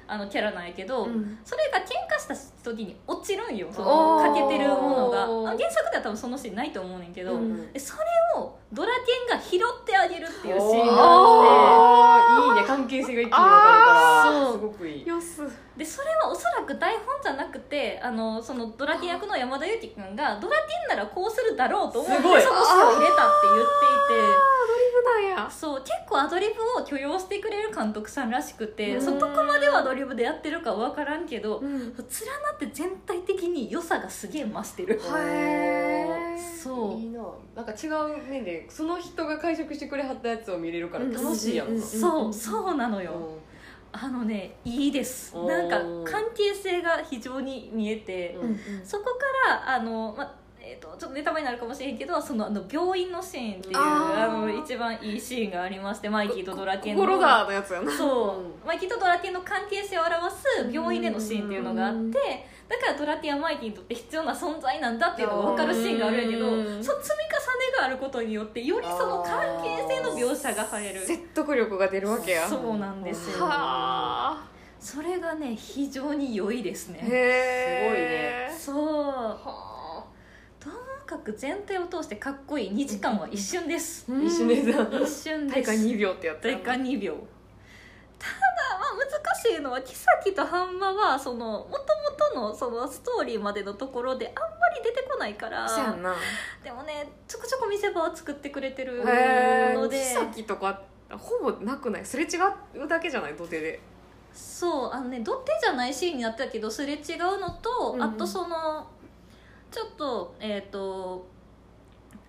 あのキャラなんやけど、うん。それが喧嘩した時に落ちるんよ。そのかけてるものが。あ原作では多分そのシーンないと思うねんけど、うん。でそれをドラケンが拾ってあげるっていうシーンがあって。いいね。関係性が一気に分かるから。そうすごくいい。よすでそれはおそらく台本じゃなくてあのそのドラケン役の山田裕貴君がドラケンならこうするだろうと思ってその詩を入れたって言っていて。アドリブなんや。そう結構アドリブを許容してくれる監督さんらしくてうん。そどこまではアドリブでやってるか分からんけどうん。連なって全体的に良さがすげえ増してる。へー。そう。いいな。なんか違う面でその人が解釈してくれはったやつを見れるから楽しいやんうんなそうそうなのよ。うあのねいいです。なんか関係性が非常に見えて、んうんうん。そこからあの、まえー、とちょっとネタバレになるかもしれんけどそのあの病院のシーンっていうあの一番いいシーンがありましてマイキーとドラケンの。心だのやつやな。そう、うマイキーとドラケンの関係性を表す病院でのシーンっていうのがあってうん。だからドラケンはマイキーにとって必要な存在なんだっていうのが分かるシーンがあるんやけどうん。その積みあることによってよりその関係性の描写が入る説得力が出るわけや。そうなんですよはそれがね非常に良いですあね。へえ。そう。はともかく全体を通してかっこいい。2時間は一瞬です。あ一緒です一瞬です。大会2秒ってやった大会2秒難しいのは妃と半馬はそのもともとのそのストーリーまでのところであんまり出てこないからそうな。でもねちょこちょこ見せ場を作ってくれてるへのでえ妃とかほぼなくない？すれ違うだけじゃない？土手で。そうあのね土手じゃないシーンになったけどすれ違うのと、うんうん。あとそのちょっとえっ、と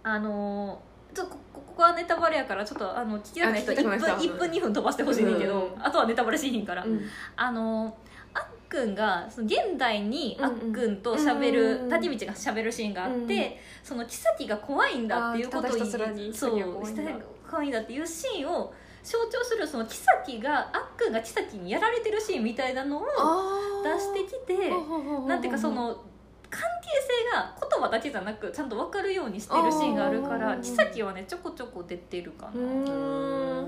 あのちょっとこここはネタバレやからちょっとあの聞きたくない人あ聞き1分たくない人1分2分飛ばしてほしいねんけど、うん。あとはネタバレしひんから、うん。あのあっくんがその現代にあっくんと喋る、うん滝道が喋るシーンがあって、うん。その妃が怖いんだっていうことあーただひたすらにそう怖いんだ妃が怖いんだっていうシーンを象徴するその妃があっくんが妃にやられてるシーンみたいなのを出してきてなんていうかその関係性が言葉だけじゃなくちゃんと分かるようにしてるシーンがあるからあー妃はねちょこちょこ出てるかな、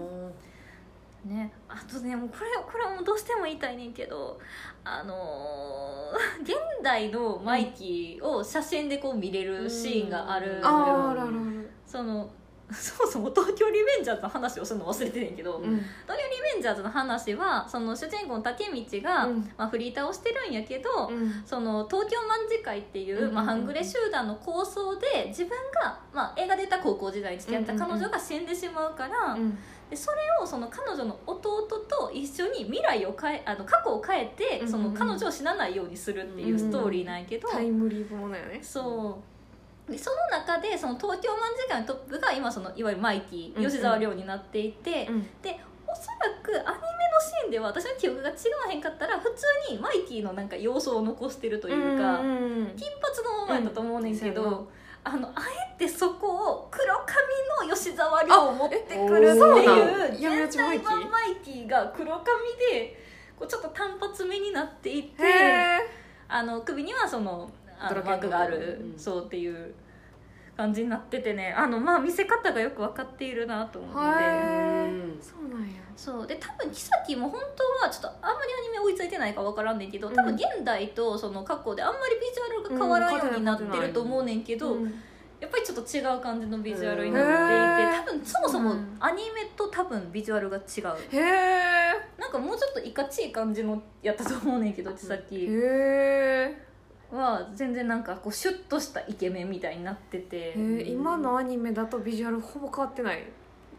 ね。あとねもうこれこれはもうどうしても言いたいねんけどあのー 現代のマイキーを写真でこう見れるシーンがあるのよ、あーあるあるある。その そもそも東京リベンジャーズの話をするの忘れてねんけど、うん。東京リベンジャーズの話はその主人公の竹道が、うん。まあ、フリーターをしてるんやけど、うん。その東京卍会っていう、うんまあ、半グレ集団の構想で自分が、まあ、映画で言った高校時代に付き合った彼女が死んでしまうから、うん。でそれをその彼女の弟と一緒に未来を変えあの過去を変えて、うんその彼女を死なないようにするっていうストーリーなんやけど、タイムリーものよね。そうでその中でその東京卍会のトップが今そのいわゆるマイキーうんうん。吉沢亮になっていて、うん。でおそらくアニメのシーンでは私の記憶が違わへんかったら普通にマイキーのなんか様子を残してるというか、うんうん金髪のままやったと思うねんけど、うんあのあえてそこを黒髪の吉沢亮を持ってくるっていう現代版マイキー？が黒髪でこうちょっと単発目になっていてあの首にはそそのあのマークがある、うん。そうっていう感じになっててね。あのまあ見せ方がよく分かっているなと思って。そうなんや。そう。で多分キサキも本当はちょっとあんまりアニメ追いついてないか分からんねんけど多分現代とその過去であんまりビジュアルが変わらんようになってると思うねんけど、うん。やっぱりちょっと違う感じのビジュアルになっていて多分そもそもうんアニメと多分ビジュアルが違う。へえなんかもうちょっといかちい感じのやったと思うねんけどキサキへえは全然なんかこうシュッとしたイケメンみたいになってて。今のアニメだとビジュアルほぼ変わってない？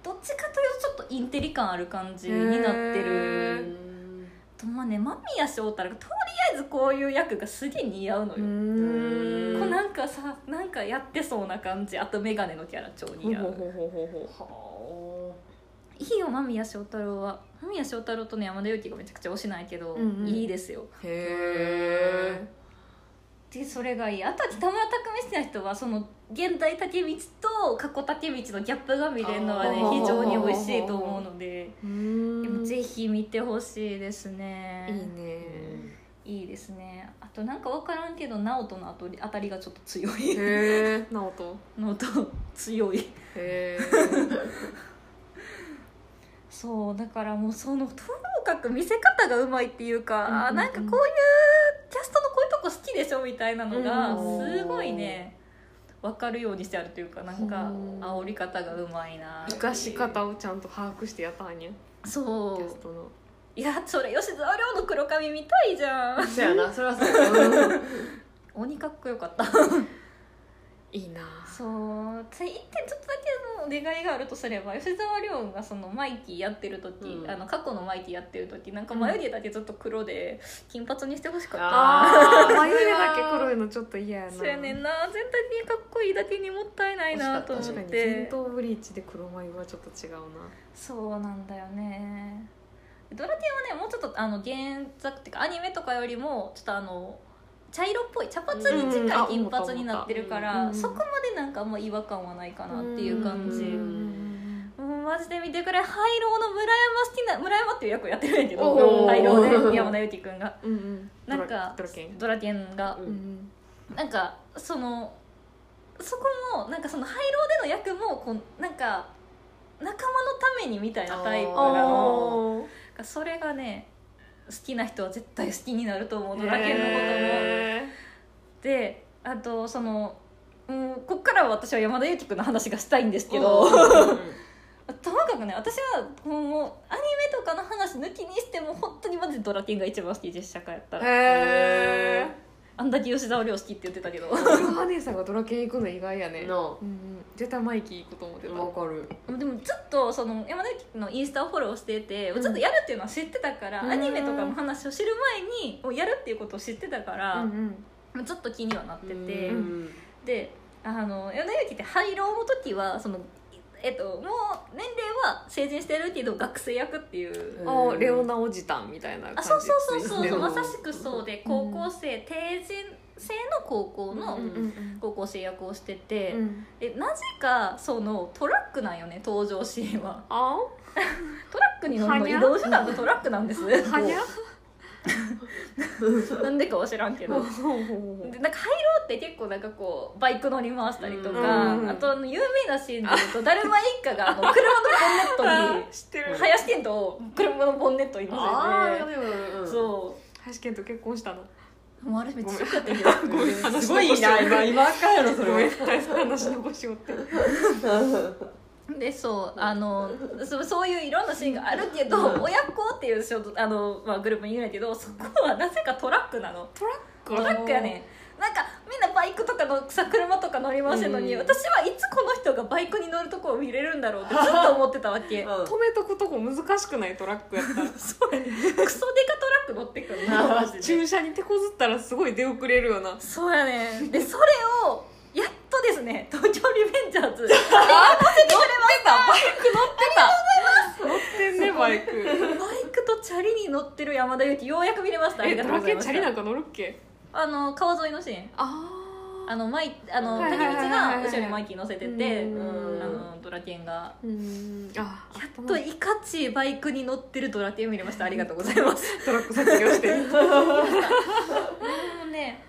どっちかというとちょっとインテリ感ある感じになってへるー。とまあね間宮祥太朗がとりあえずこういう役がすげえ似合うのよ、ん。こうなんかさなんかやってそうな感じ。あと眼鏡のキャラ超似合う。いいよ間宮祥太朗は。間宮祥太朗とね山田裕貴がめちゃくちゃ推しないけど、うんうん。いいですよ。うへでそれがいい。あとは北村匠海好きな人はその現代竹道と過去竹道のギャップが見れるのはね非常に美味しいと思うので。ぜひ見てほしいですね。いいね。いいですね。あとなんか分からんけど直人のあたりがちょっと強い。へえ直人直人強い。へえそうだからもうそのかく見せ方がうまいっていうか、うんうんうん。あなんかこういうキャストのこういうとこ好きでしょみたいなのがうん。すごいね分かるようにしてあるというかなんかうん。煽り方がうまいな生かし方をちゃんと把握してやったんや。そう。キャストの。いやそれ吉沢亮の黒髪見たいじゃん。そうやなそれはそう。鬼かっこよかった いいな。そうつ一点ちょっとだけのお願いがあるとすれば吉沢亮がそのマイキーやってる時、うん。あの過去のマイキーやってる時なんか眉毛だけずっと黒で金髪にしてほしかった、あー眉毛だけ黒いのちょっと嫌やな。そうやねんな。全体的にかっこいいだけにもったいないなと思っ確かにて戦闘ブリーチで黒眉はちょっと違うな。そうなんだよね。ドラティはねもうちょっとあの原作っていうかアニメとかよりもちょっとあの茶色っぽい茶髪に近い金髪になってるから、うんうんあそこまでなんかあんま違和感はないかなっていう感じ、うんもうマジで見てくれ廃炉の村山好きな村山っていう役をやってるんやけど廃炉で山田裕貴君が。うんうん。なんかドラケン。が。ううん。んなんかそのそこもなんかその廃炉での役もこうなんか仲間のためにみたいなタイプなの。あそれがね好きな人は絶対好きになると思うードラケンのことも。へであとそのうんこっからは私は山田裕貴君の話がしたいんですけど、ともかくね私はもうアニメとかの話抜きにしても本当にマジでドラケンが一番好き実写化やったーら。へあんだけ吉沢亮好きって言ってたけど。えお姉さんがドラケン行くの意外やね。なうんうん絶対マイキー行くと思ってた。あわかる。でもずっとその山田裕貴のインスタをフォローしてて、うん。ずっとやるっていうのは知ってたから、うん。アニメとかの話を知る前にもうやるっていうことを知ってたから、うんずっと気にはなってて、うんであの山田裕貴って廃炉の時はそのえっと、もう年齢は成人してるけど学生役っていう、うんあレオナおじたんみたいな感じあそうそうそうそう。まさしくそうで高校生、定人制の高校の高校生役をしてて、うん。でなぜかそのトラックなんよね登場シーンは。あ？トラックに乗るの移動手段がトラックなんです。なんでかは知らんけど。でなんかハイローって結構なんかこうバイク乗り回したりとか、うんあとあの有名なシーンで言うとだるま一家があの車のボンネットに 知ってる。林健人を車のボンネットに乗せて。林健と結婚したの？うもうあれめっちゃショッったけど ごめん。話すごいな今今かやろそごめん。れ話残しよって。でそうあのそそういういろんなシーンがあるけど、うん。親子っていうあの、まあ、グループにいるんやけどそこはなぜかトラックなの。トラック？トラックやねんなんかみんなバイクとかのさ車とか乗り回してるのに、うん。私はいつこの人がバイクに乗るとこを見れるんだろうってずっと 思ってたわけ。うん。止めとくとこ難しくないトラックやった。ら そうやね。クソデカトラック乗ってくるの。マジで。駐車に手こずったらすごい出遅れるよな。そうやね。んでそれをやっとですね 東京リベンジャーズ。乗ってんねバイク。バイクとチャリに乗ってる山田裕貴ようやく見れました。ありえがとうございました。ケンチャリなんか乗るっけ？あの川沿いのシーン。ああのマイあのはいはいはいはいが後ろにマイキー乗せててうん。あのドラケンが。うん。あやっといかちバイクに乗ってるドラケン見れました。ありがとうございます。トラック卒業して。でもね、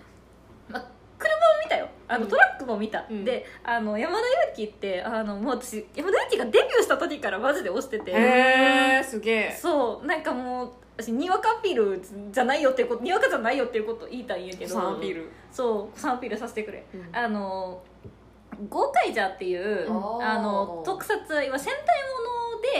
ま、車も見たよ。あのトラックも見た、うん。であの山田裕貴ってあのもう私山田裕貴がデビューした時からマジで推してて。へえすげえ。そうなんかもう私にわかアピールじゃないよっていうことにわかじゃないよっていうことを言いたいんやけどサピール。そうサンアピールさせてくれ、うん。あのゴーカイジャーっていううんあの特撮今戦隊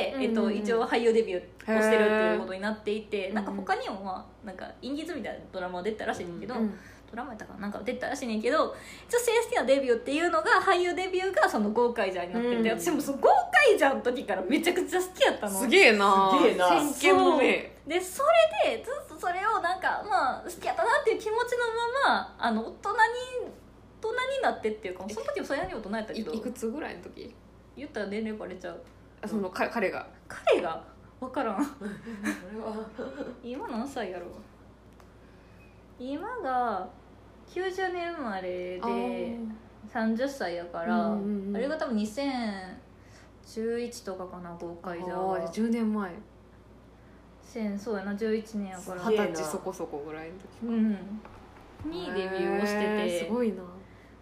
もので、えっと、うんうん。うん一応俳優デビューをしてるっていうことになっていてなんか他にもまあなんかインディーズみたいなドラマ出たらしいんだけど、うんドラマやったかななんか出たらしいねんけど女性好きなデビューっていうのが俳優デビューがそのゴーカイジャーになってて、うん。私もそのゴーカイジャーの時からめちゃくちゃ好きやったの。すげえな。すげえな。先見の明でそれでずっとそれをなんかまあ好きやったなっていう気持ちのままあの大人に大人になってっていうかその時もそれなりに大人やったけどいいくつぐらいの時？言ったら年齢バレちゃう。あそのか彼が。彼が？分からん。これは。今何歳やろう？今が90年生まれで30歳やからあ,、うんうんうん。れが多分2011とかかな豪快じゃ。あ10年前千そうやな11年やから。二十歳そこそこぐらいの時うん。にデビューをしてへてーすごいな。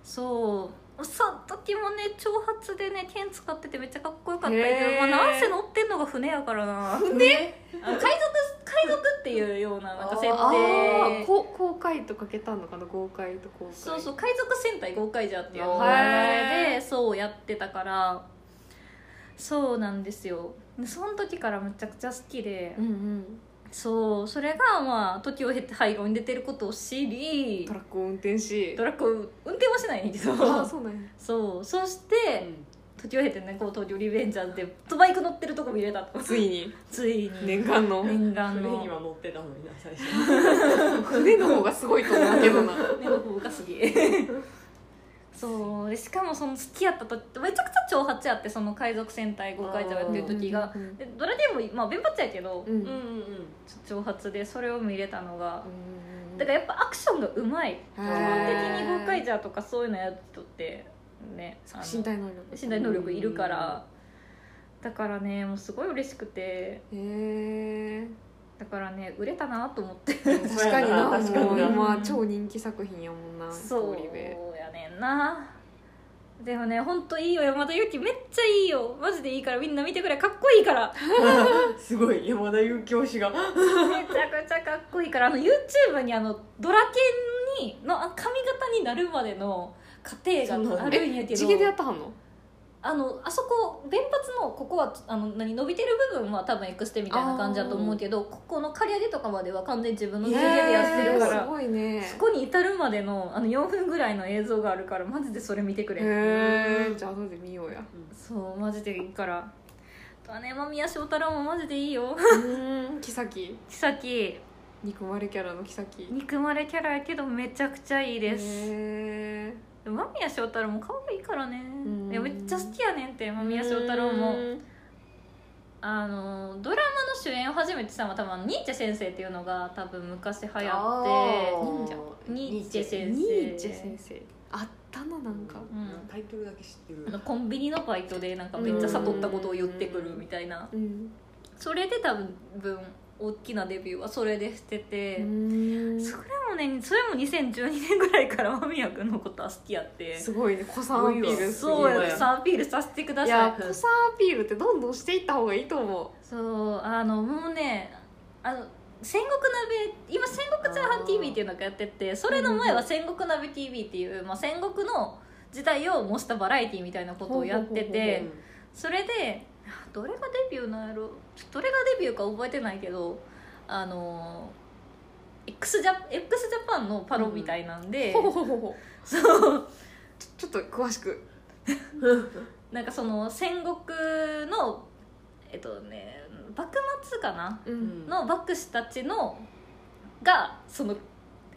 そう。その時もね長髪でね剣使っててめっちゃかっこよかったけど、まあ、なんせ乗ってんのが船やからな。船？海賊海賊っていうようななんか設あ定。あこ公開とかけたのかな？豪快と公開そうそう海賊戦隊ゴーカイジャーっていうあー。名前でそうやってたから。そうなんですよ。でその時からむちゃくちゃ好きで、うんうん。そうそれがまあ時を経て廃炉に出てることを知りトラックを運転し。トラックを運転はしないねんけど。ああそうなんや。そうそして、時を経てねこう東京リベンジャーズでバイク乗ってるとこ見れたと。ついに。ついに。念願の。念願船にのは乗ってたのにな最初。船の方がすごいと思うけどな。目の方がすげえそうでしかもその好きやったとめちゃくちゃ長髪やってその海賊戦隊ゴーカイジャーやってる時がうんうんうんでどれでもまあ弁髪やけど、うんうんうんうん。長髪でそれを見れたのがうんだからやっぱアクションがうまい。基本的にゴーカイジャーとかそういうのやる人ってね身体能力。身体能力いるから。だからねもうすごい嬉しくて。へえだからね売れたなと思って。確かにな 確かにな。もう今超人気作品やもんなそうねんな。でもね本当いいよ。山田裕貴めっちゃいいよ。マジでいいからみんな見てくれ。かっこいいから。すごい。山田裕貴推しが。めちゃくちゃかっこいいから。あの YouTube にあのドラケンにのあ髪型になるまでの過程があるんやけど。地毛でやったはんの？あのあそこ弁髪のここはあの何伸びてる部分は多分エクステみたいな感じだと思うけどここの刈り上げとかまでは完全に自分の地毛でやってるからすごいね。そこに至るまでのあの4分ぐらいの映像があるからマジでそれ見てくれへえじゃあ後で見ようやそうマジでいいからあとはね。間宮祥太郎もマジでいいようん木崎さっき憎まれキャラの木崎憎まれキャラやけどめちゃくちゃいいですへでも間宮祥太郎も可愛いからね。ん。いやめっちゃ好きやねんって間宮祥太郎も。あのドラマの主演を初めてしたのは多分ニーチェ先生っていうのが多分昔流行って忍者。ニーチェ先生。ニーチェ先生。あったななんか。うん。タイトルだけ知ってる。あのコンビニのバイトでなんかめっちゃ悟ったことを言ってくるみたいな。うん。それで多分大きなデビューはそれでしてて、うん。それもねそれも2012年ぐらいから間宮君のことは好きやって。すごいね子さんアピール。すそうぎるやさアピールさせてくだいさい。や子さんアピールってどんどんしていった方がいいと思そうあのもうねあの戦国鍋今戦国チャーハン TV っていうのがやっててそれの前は戦国鍋 TV っていう、まあ、戦国の時代を模したバラエティみたいなことをやっててそれでどれがデビューなんやろ？どれがデビューか覚えてないけどあの x ジャ x ジャパンのパロみたいなんうで、ほほほほほそう。ちょっと詳しく。なんかその戦国のえっとね幕末かな？ううん。んの幕士たちのがその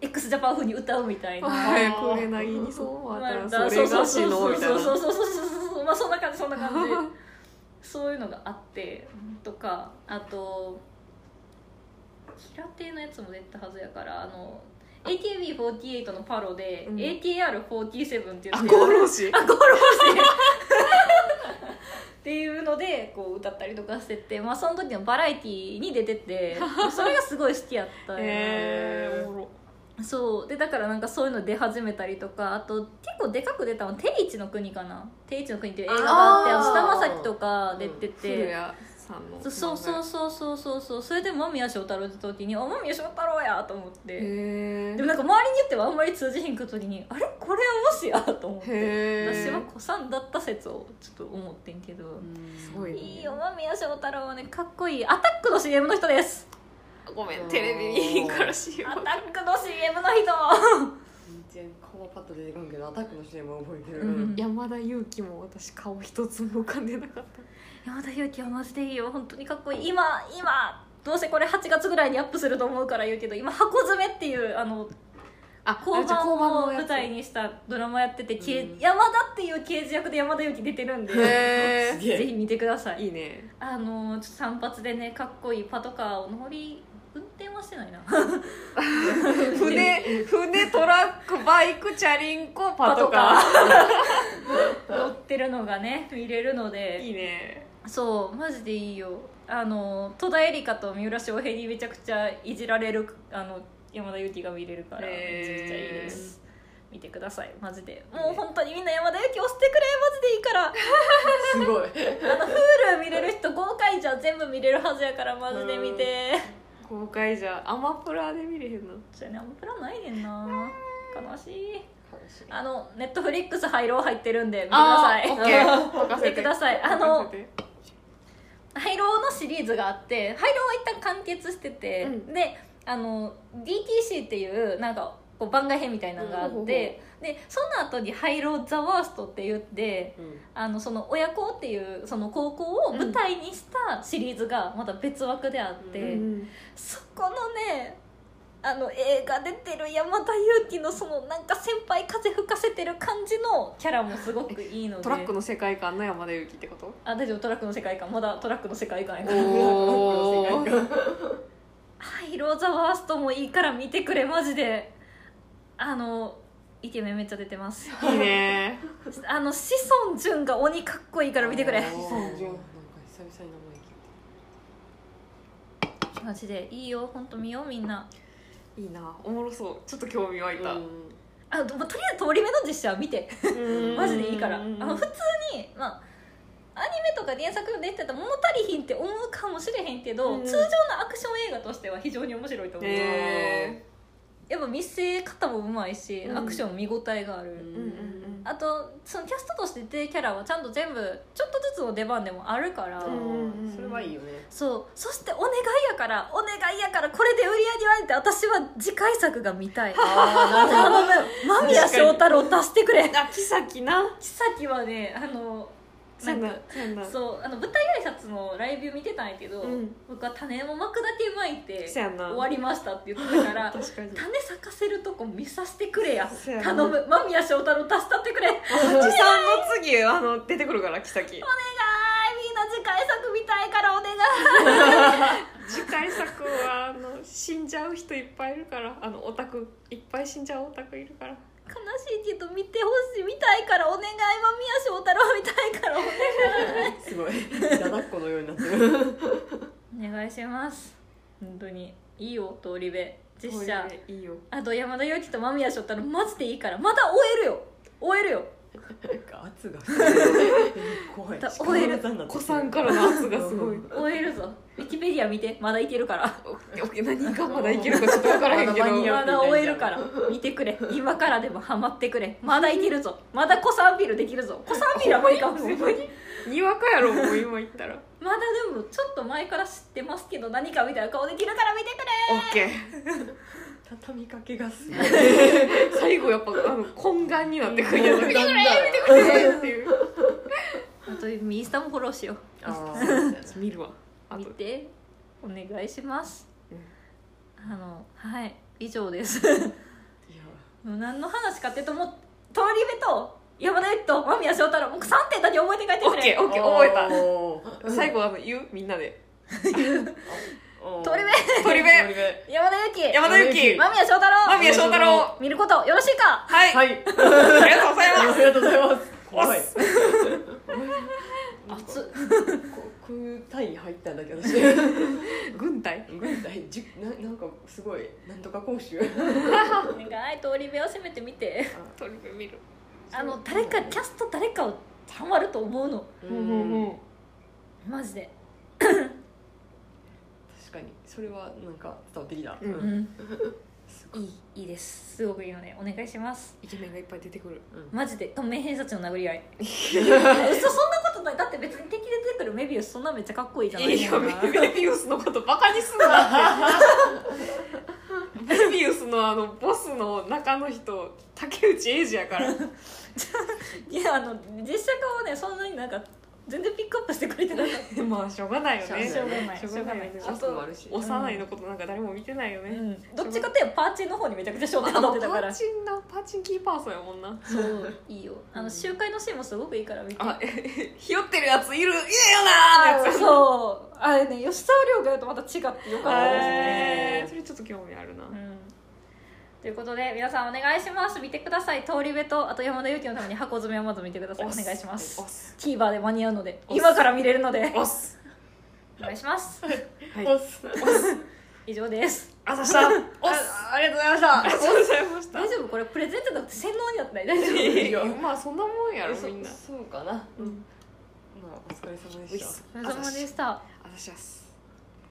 x ジャパン風に歌うみたいな。早く売れないにそうまあまたそれがしのみたいな。そうそうそうそうそうそうそう。まあそんな感じそんな感じ そういうのがあってとかあと平手のやつも出たはずやからあの AKB48 のパロで、うん。AKR47 っていうあゴロシ。あゴロシ。っていうのでこう歌ったりとかしてて、まあ、その時のバラエティーに出ててそれがすごい好きやったんよねえー、そう。でだからなんかそういうの出始めたりとかあと結構でかく出たのは「定一の国」かな「定一の国」っていう映画があってあー。菅田将暉とか出て古て、谷さんのそうそうそうそうそうそうそれで間宮祥太郎って時に「あ間宮祥太郎や!」と思って、へでもなんか周りによってはあんまり通じひんく時に「あれ？これはもしや!」と思って。え私は子さんだった説をちょっと思ってんけど、すごいね。いいよ。間宮祥太郎はねかっこいい。アタックの CM の人ですごめんテレビ見えんからしよアタックの CM の人全然顔はパッと出てこんけどアタックの CM は覚えてる、う ん山田裕貴も私顔一つも浮かんでなかった。山田裕貴はマジでいいよ本当にかっこいい。今今どうせこれ8月ぐらいにアップすると思うから言うけど今箱詰めっていうあのあ交番を舞台にしたドラマやってて、けうん。山田っていう刑事役で山田裕貴出てるんでぜひ見てください。いいね。あのちょっと散髪でねかっこいいパトカーを乗り運転はしてないな。船 船トラックバイクチャリンコパトカ 乗ってるのがね見れるのーで。いいね。そうマジでいいよ。あの戸田恵梨香と三浦翔平にめちゃくちゃいじられるあの山田裕貴が見れるからめちゃくちゃいいです。見てくださいマジで。もう本当にみんな山田裕貴押してくれマジでいいから。すごい。あの Hulu 見れる人豪快じゃ全部見れるはずやからマジで見て公開じゃアマプラで見れへんの？それねアマプラないねんな。悲しい。悲しい。あのネットフリックス入ろう入ってるんで見てください。見てください。あのハイローのシリーズがあってハイローは一旦完結してて、うん。であの DTC っていうなんかこう番外編みたいなのがあって、うんでその後に「ハイロー・ザ・ワースト」って言ってうん。あのその親子っていうその高校を舞台にしたシリーズがまた別枠であって、うん。そこのねあの映画出てる山田裕貴のそのなんか先輩風吹かせてる感じのキャラもすごくいいのでトラックの世界観の山田裕貴ってこと？あ大丈夫トラックの世界観まだトラックの世界観やからおー。はいローザワーストもいいから見てくれマジであのイケメンめっちゃ出てます。いいね。あの志尊淳が鬼かっこいいから見てくれ。志尊淳なんか久々に名前聞いマジでいいよ本当見ようみんな。いいな。おもろそう。ちょっと興味湧いた。たうん。あとりあえず通り目の実写は見て。マジでいいから。あうんの普通にまあアニメとか原作で出てた物足りひんって思うかもしれへんけど、うん。通常のアクション映画としては非常に面白いと思う、へやっぱ見せ方もうまいし、うん。アクションも見応えがある、ーうんうんあとそのキャストとして出てるキャラはちゃんと全部ちょっとずつの出番でもあるから、うんうんうん。それはいいよね。そう。そしてお願いやからお願いやからこれで売り上げはって私は次回作が見たい。あ頼む間宮祥太郎出してくれ。あ木な。木崎はねあのなんかそうあの舞台挨拶のライブ見てたんやけど、うん。僕は種を巻くだけ巻いて終わりましたって言ってたから 種咲かせるとこ見させてくれや。頼む。間宮祥太郎出したってくれ。お願い八さんの次あの出てくるから木崎みんな次回作見たいからお願い。次回作はあの死んじゃう人いっぱいいるからあのオタクいっぱい死んじゃうオタクいるから。悲しいけど見てほしい見たいからお願い間宮祥太郎見たいからお願い。すごい。だだっこのようになってる。お願いします。本当にいいよ通り部。実写いいよ。あと山田裕貴と間宮祥太郎。マジでいいから。また終えるよ。終えるよなんか。圧がすごい。怖い。だ終える。子さんからの圧がすごい。終えるぞウィキペディア見てまだいけるから。何がまだいけるかちょっと分からへんけど。まだ終えるから。見てくれ。今からでもハマってくれ。まだいけるぞ。まだ子さんビルできるぞ。子さんビルは無理かも。しれないに？わかやろもう今言ったら。まだでもちょっと前から知ってますけど何かみたいな顔できるから見てくれオッケー畳みかけがすごい最後やっぱあの懇願になってくるやつ見てくれ見てくれっていう。あとインスタもフォローしよあー 見るわ。見てお願いします、うん。あのはい以上です。いや。もう何の話かっていうともう通り部と山田裕貴と間宮祥太郎もう3点だけ覚えて帰ってくれ。オッケーオッケー覚えた。最後あの言う？みんなで 鳥部。鳥部。山田裕貴。山田裕貴。間宮祥太郎。間宮祥太郎。見ることよろしいか？はい、はい。ありがとうございます。ありがとうございます。怖い。熱っ。国単位入ったんだけど。私軍隊？軍隊。じゅななんかすごい。なんとか講習。お願い通り部を攻めてみて。鳥部見る。あの誰かキャスト誰かをハマると思うの。ううんうんうん。マジで。確かに。それはなんか伝わってきた。うん。うん。い。いいいです。すごくいいのでお願いします。イケメンがいっぱい出てくる。マジで透明偏差値の殴り合い。嘘そんなことない。だって別に敵で出てくるメビウスそんなめっちゃかっこいいじゃない。いやメビウスのことバカにすんな。ってメビウスのあのボスの中の人竹内英二やから。いやあの実写化はねそんなになんか全然ピックアップしてくれてなかっまあ しょうがないよね。しょうがない。しょうがないあるし幼い。のことなんか誰も見てないよた、ね、うん、どっちかっていうとパーチンの方にめちゃくちゃ焦点当てたから。パーチンなパーチンキーパーソンやもんな。そう。いいよ。あの集会のシーンもすごくいいから見て。あひよってるやついる。いねえよなーのやつ。そう。あれね吉沢亮がやるとまた違ってよかったですへねーそれちょっと興味あるな、うんということで皆さんお願いします。見てください。通り部とあと山田裕貴のために箱詰めをまず見てください。お願いします。TVer で間に合うのでおっす。今から見れるので。押す。お願いします。はい。おっす。以上です。あざした。あありがとうございました。ありがとうございました。大丈夫？これプレゼントじゃなくて洗脳になってない？大丈夫？いやまあそんなもんやろそみんな。そうかな。うん。まあお疲れ様でした。お疲れ様でした。あざします